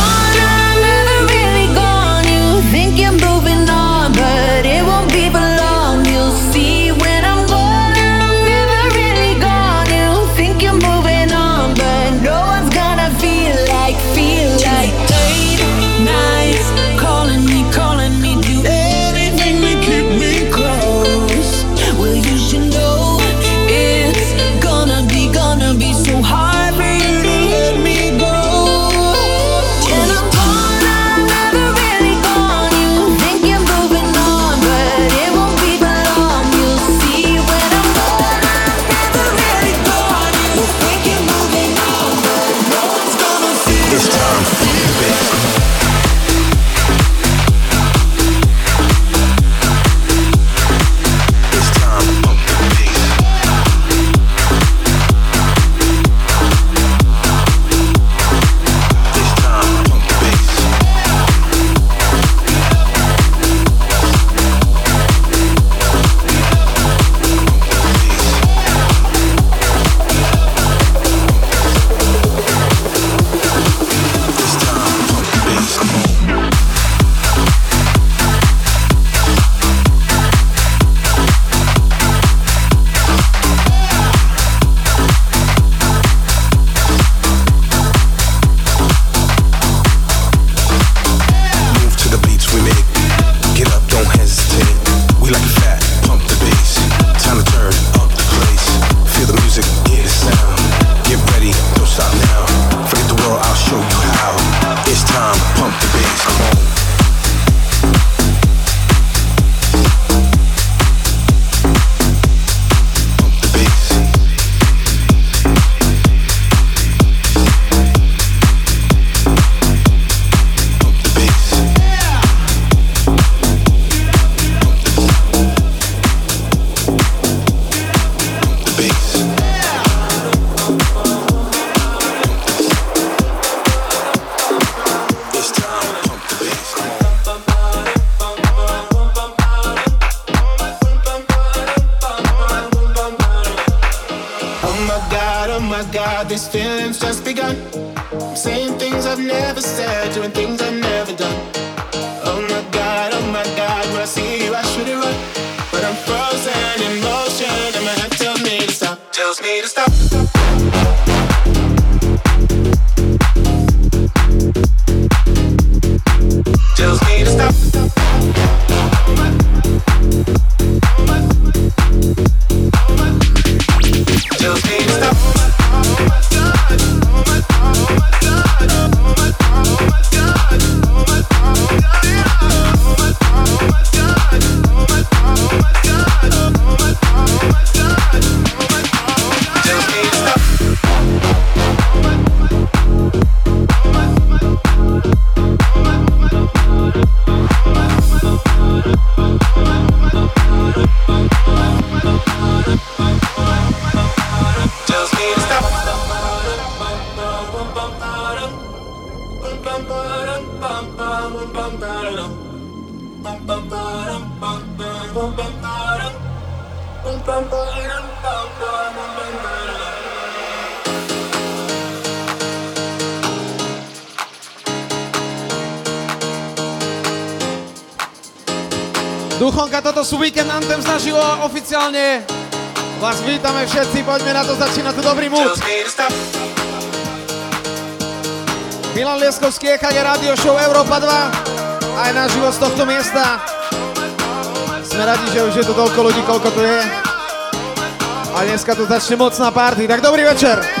oficiálne. Vás vítame všetci, poďme na to, začína tu dobrý mood. Milan Lieskovský, EKG Radio Show Európa 2. Aj na život z tohto miesta. Sme radi, že už je tu toľko ľudí, koľko tu je. A dneska tu začne mocná party. Tak dobrý večer.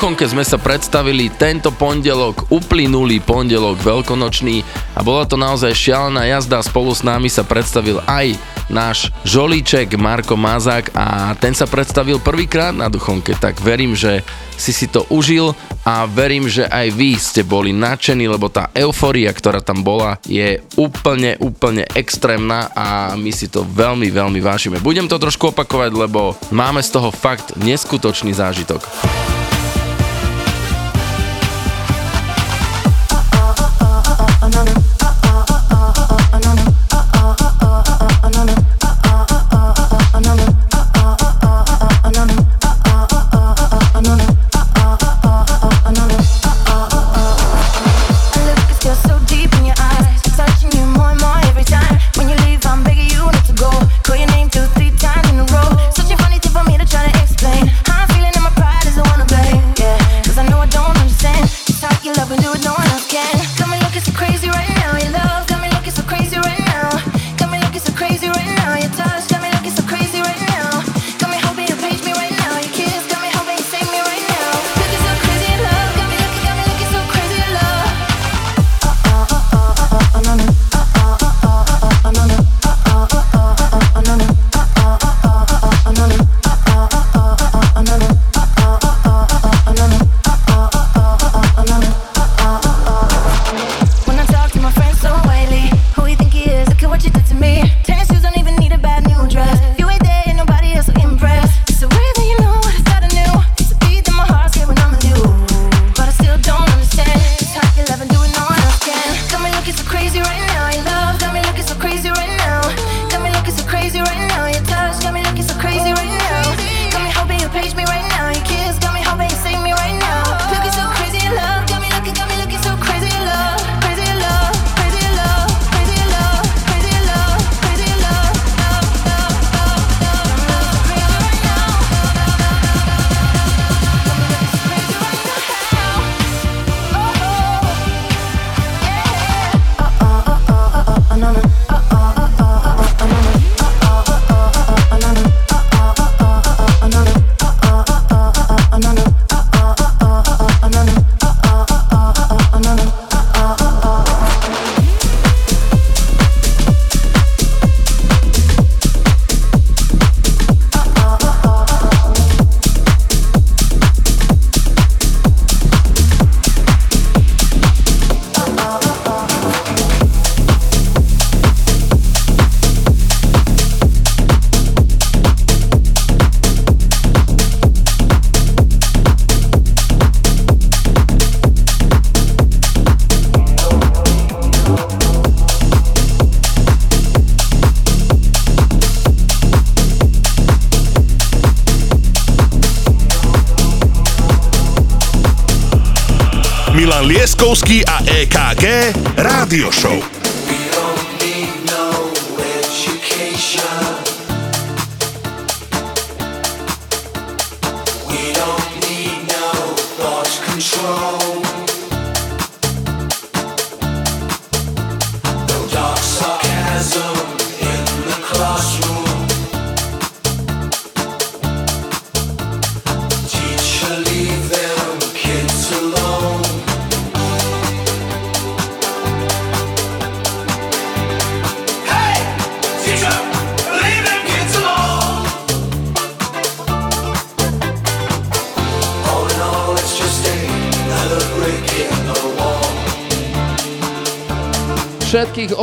Na Duchonke sme sa predstavili tento pondelok, uplynulý pondelok veľkonočný a bola to naozaj šialená jazda. Spolu s nami sa predstavil aj náš žolíček Marko Mazák a ten sa predstavil prvýkrát na Duchonke, tak verím, že si si to užil a verím, že aj vy ste boli nadšení, lebo tá euforia, ktorá tam bola, je úplne, úplne extrémna a my si to veľmi, veľmi vážime. Budem to trošku opakovať, lebo máme z toho fakt neskutočný zážitok.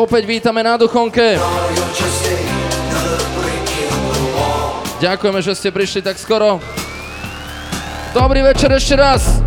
Opäť vítame na Duchonke. Ďakujeme, že ste prišli tak skoro. Dobrý večer ešte raz.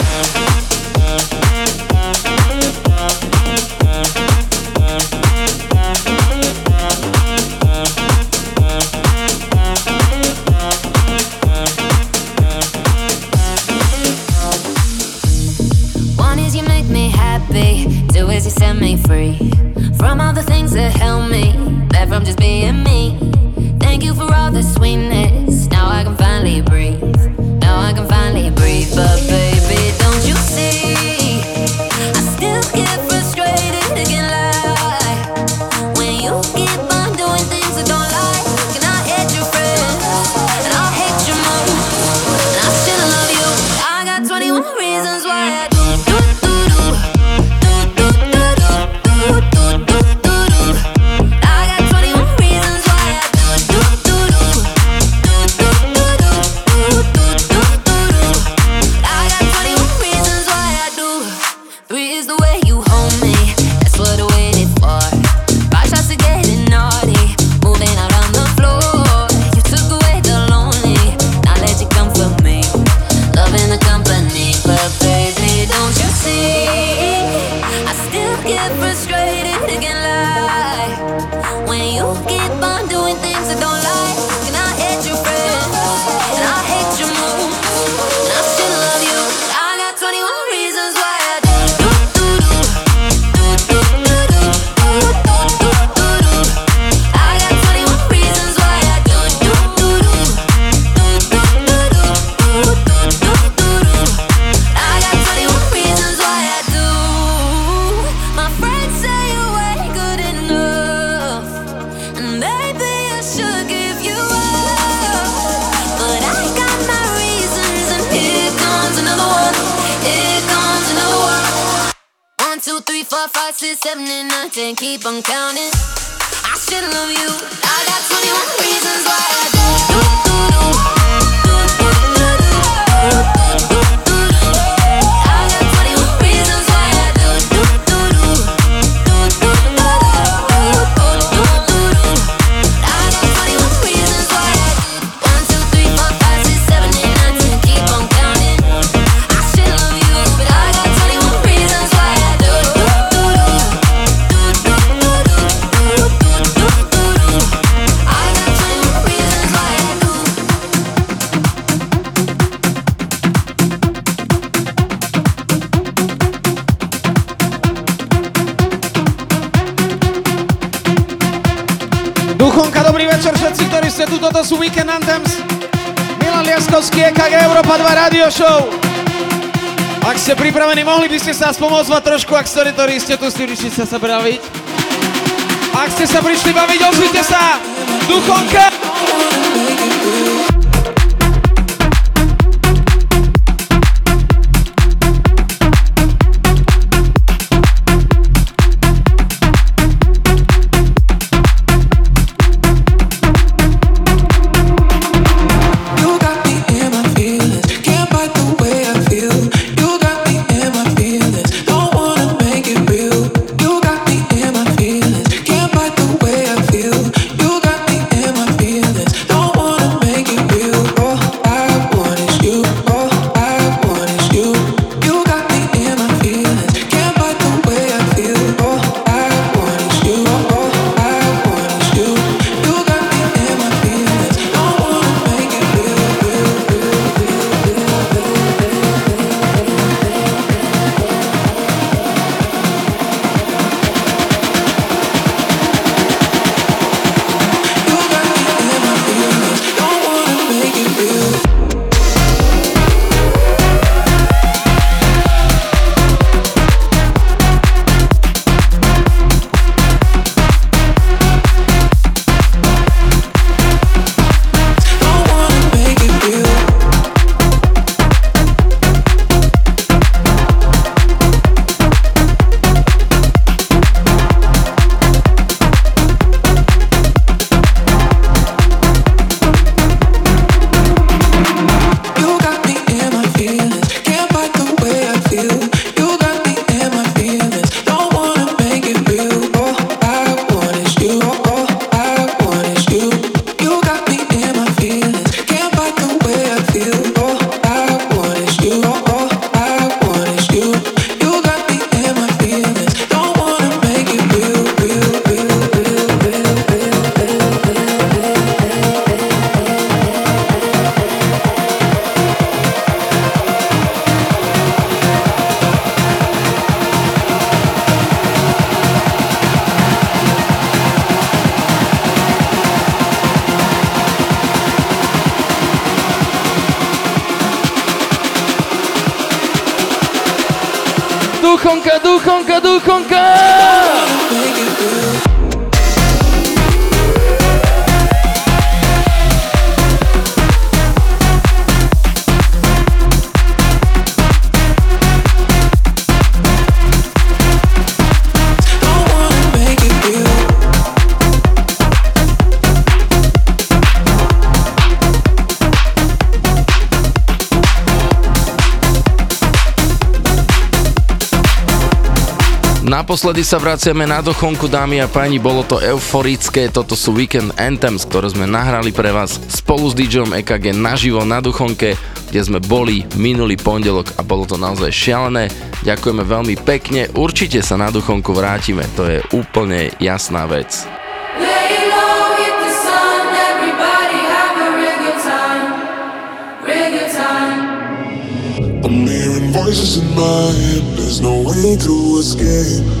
sa aspoň ozvať trošku, ak ste, ktorí ste tu, si sa sa baviť. Ak ste sa prišli baviť, ozvite sa! Duchonka! Naposledy sa vraciame na dochonku, dámy a páni, bolo to euforické, toto sú Weekend Anthems, ktoré sme nahrali pre vás spolu s DJom EKG naživo na Duchonke, kde sme boli minulý pondelok a bolo to naozaj šialené. Ďakujeme veľmi pekne, určite sa na Duchonku vrátime, to je úplne jasná vec. voices in my head, there's no way to escape.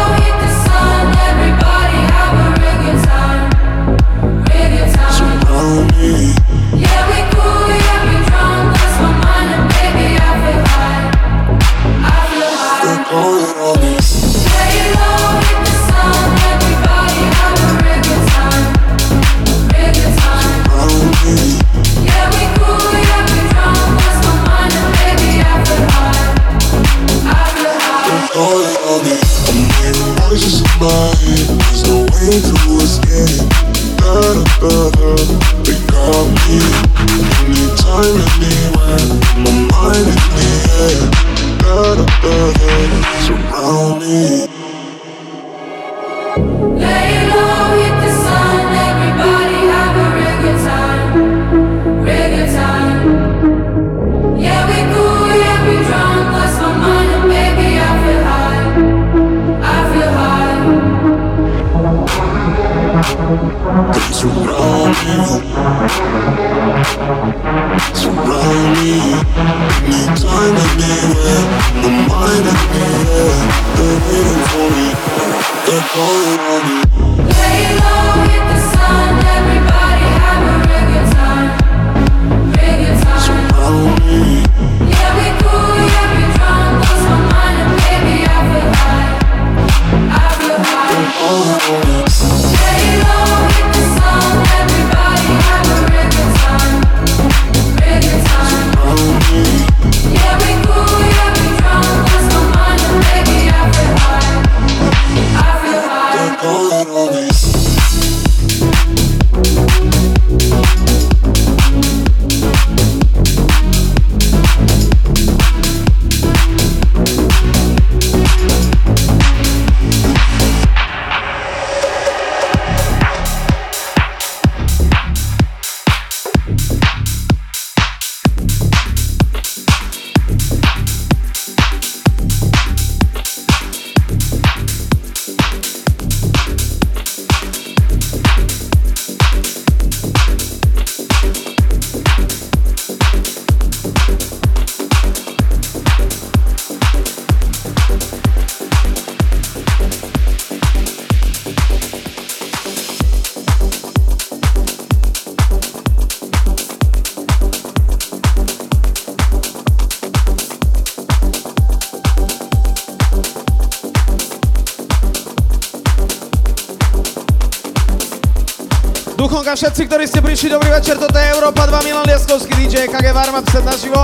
všetci, ktorí ste prišli, dobrý večer, toto je Európa 2, Milan Lieskovský DJ, KG Warm set naživo.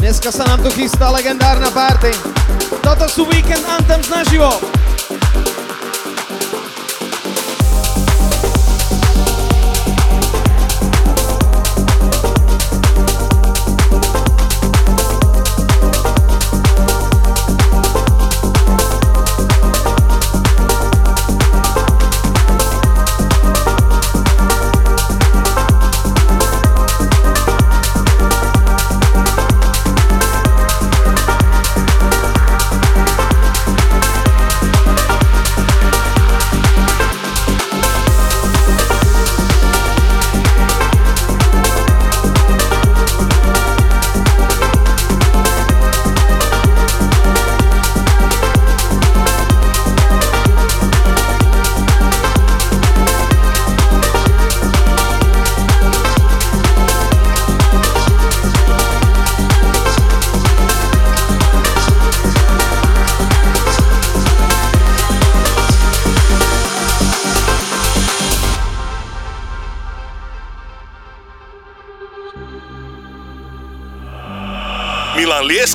Dneska sa nám tu chystá legendárna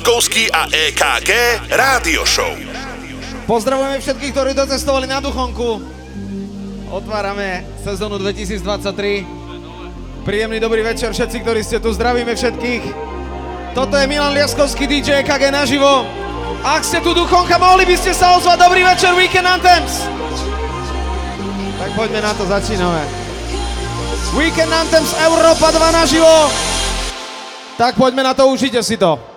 Milan Lieskovský a EKG Rádio Show. Pozdravujeme všetkých, ktorí docestovali na Duchonku. Otvárame sezónu 2023. Príjemný dobrý večer všetci, ktorí ste tu. Zdravíme všetkých. Toto je Milan Lieskovský DJ EKG naživo. Ak ste tu Duchonka, mohli by ste sa ozvať. Dobrý večer, Weekend Anthems. Tak poďme na to, začíname. Weekend Anthems Európa 2 naživo. Tak poďme na to, užite si to.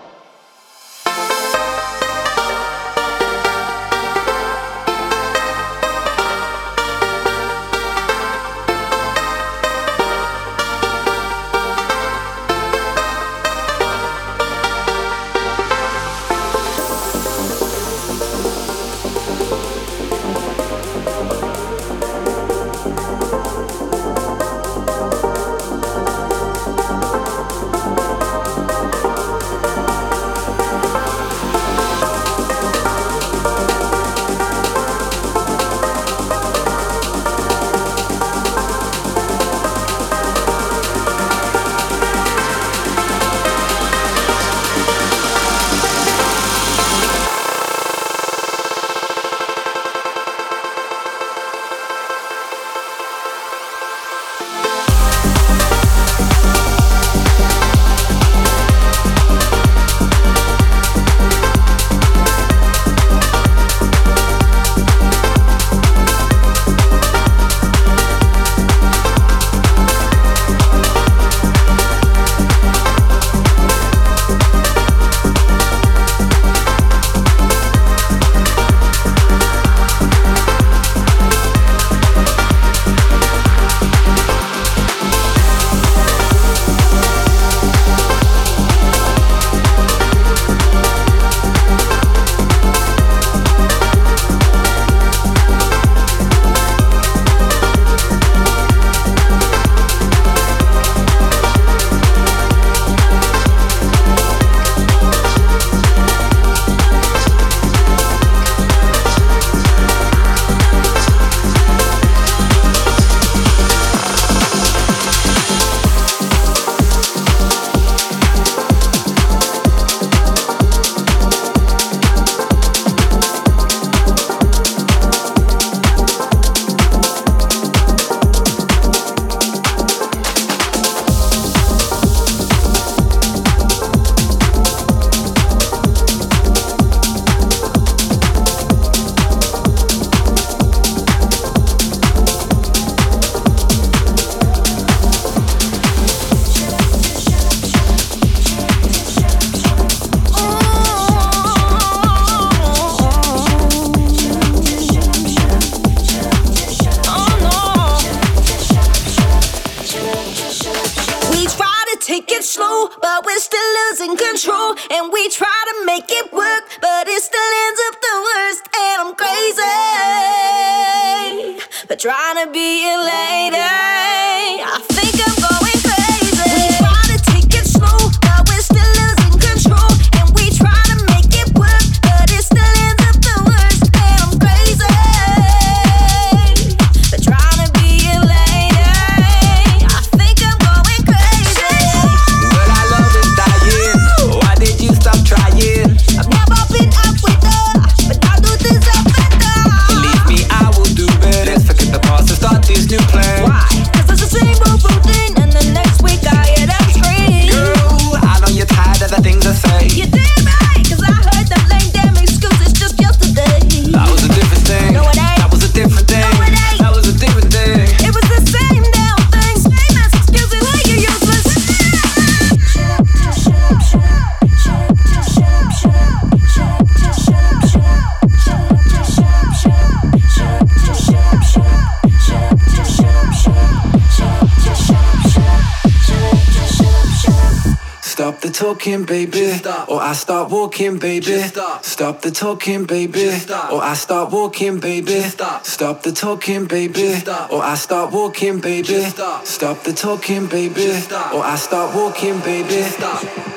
Stop the talking, baby, or I start walking, baby. Stop. the talking, baby, or I start walking, baby. Stop. the talking, baby, or I start walking, baby. Stop. stop the talking, baby, or I start walking, baby. Stop.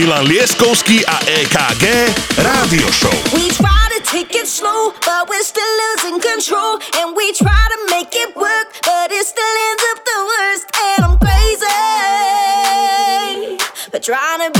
Milan a EKG Rádio Show. We try to take it slow, but we're still losing control. And we try to make it work, but it still ends up the worst. And I'm crazy, but trying to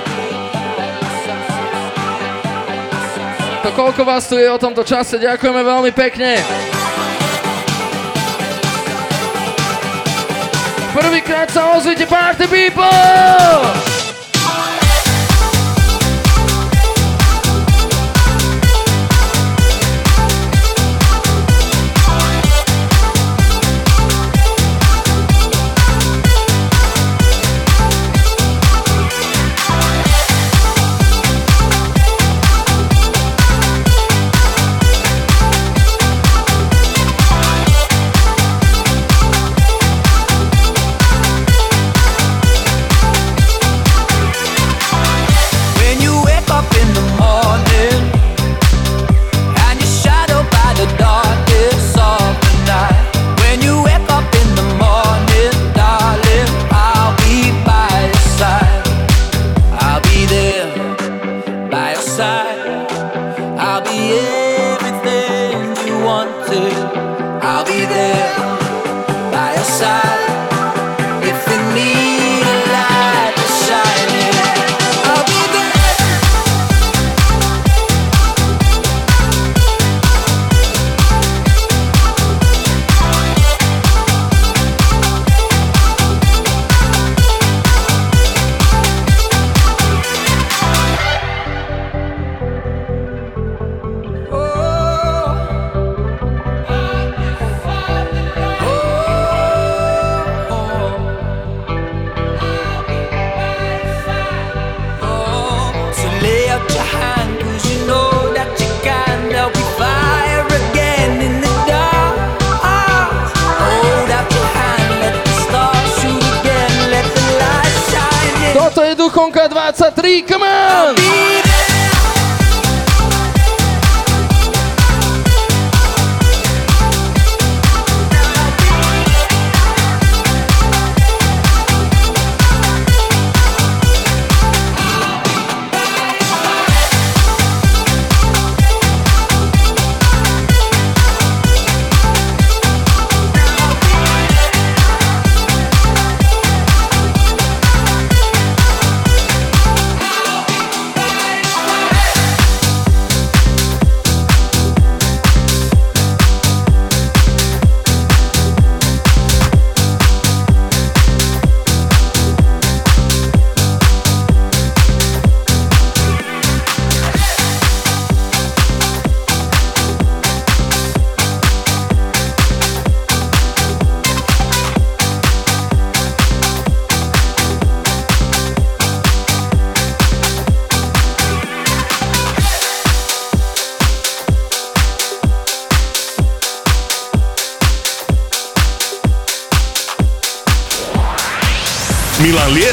To koľko vás tu je o tomto čase, ďakujeme veľmi pekne. Prvýkrát sa ozvite Party People!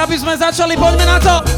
aby sme začali, poďme na to!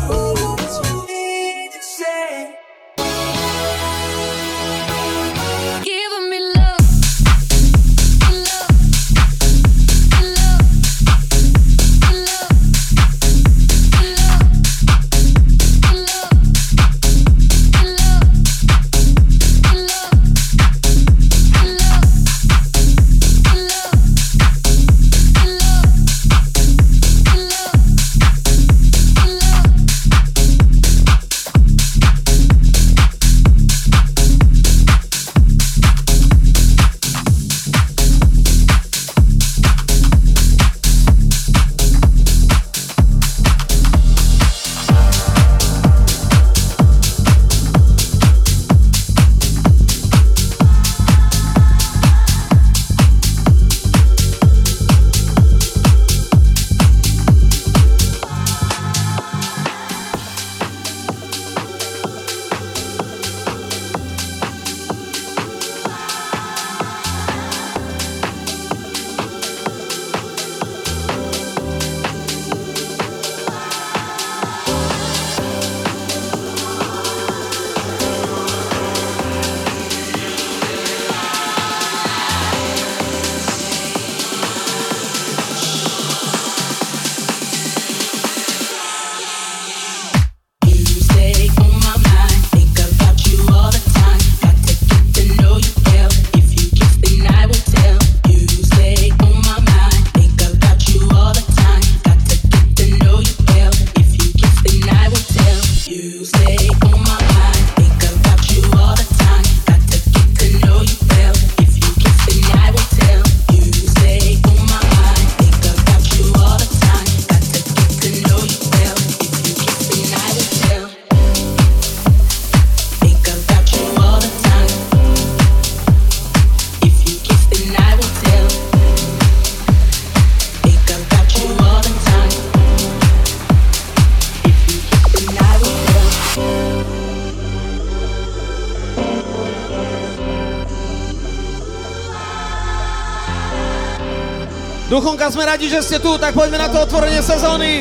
Duchonka, sme radi, že ste tu, tak poďme na to otvorenie sezóny.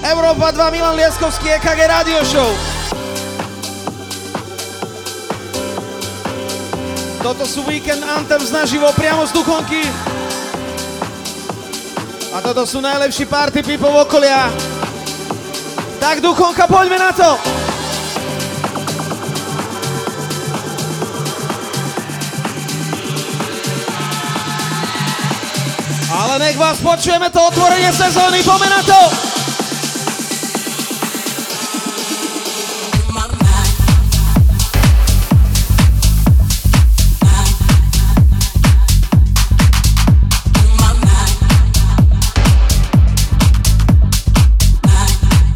Európa 2, Milan Lieskovský, EKG Radio Show. Toto sú Weekend Anthems naživo, priamo z Duchonky. A toto sú najlepší party people okolia. Tak Duchonka, poďme na to! Ale nech vás počujeme to otvorenie sezóny, poďme na to!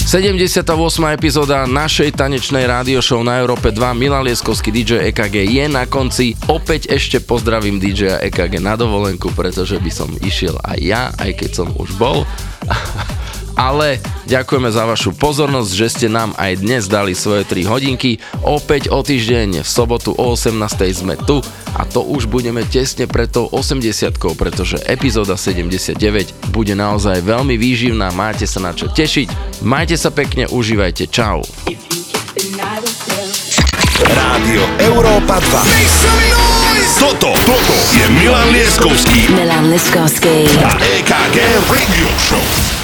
78. epizóda našej tanečnej rádio show na Európe 2 Milan Lieskovský DJ EKG je na konci. Opäť ešte pozdravím DJ EKG na dovolenku, pretože by som išiel aj ja, aj keď som už bol. <laughs> ale ďakujeme za vašu pozornosť, že ste nám aj dnes dali svoje 3 hodinky. Opäť o týždeň v sobotu o 18. sme tu a to už budeme tesne pred tou 80 pretože epizóda 79 bude naozaj veľmi výživná, máte sa na čo tešiť. Majte sa pekne, užívajte, čau. Rádio Európa 2 Toto, toto je Milan Lieskovský Milan Lieskovský a EKG Radio Show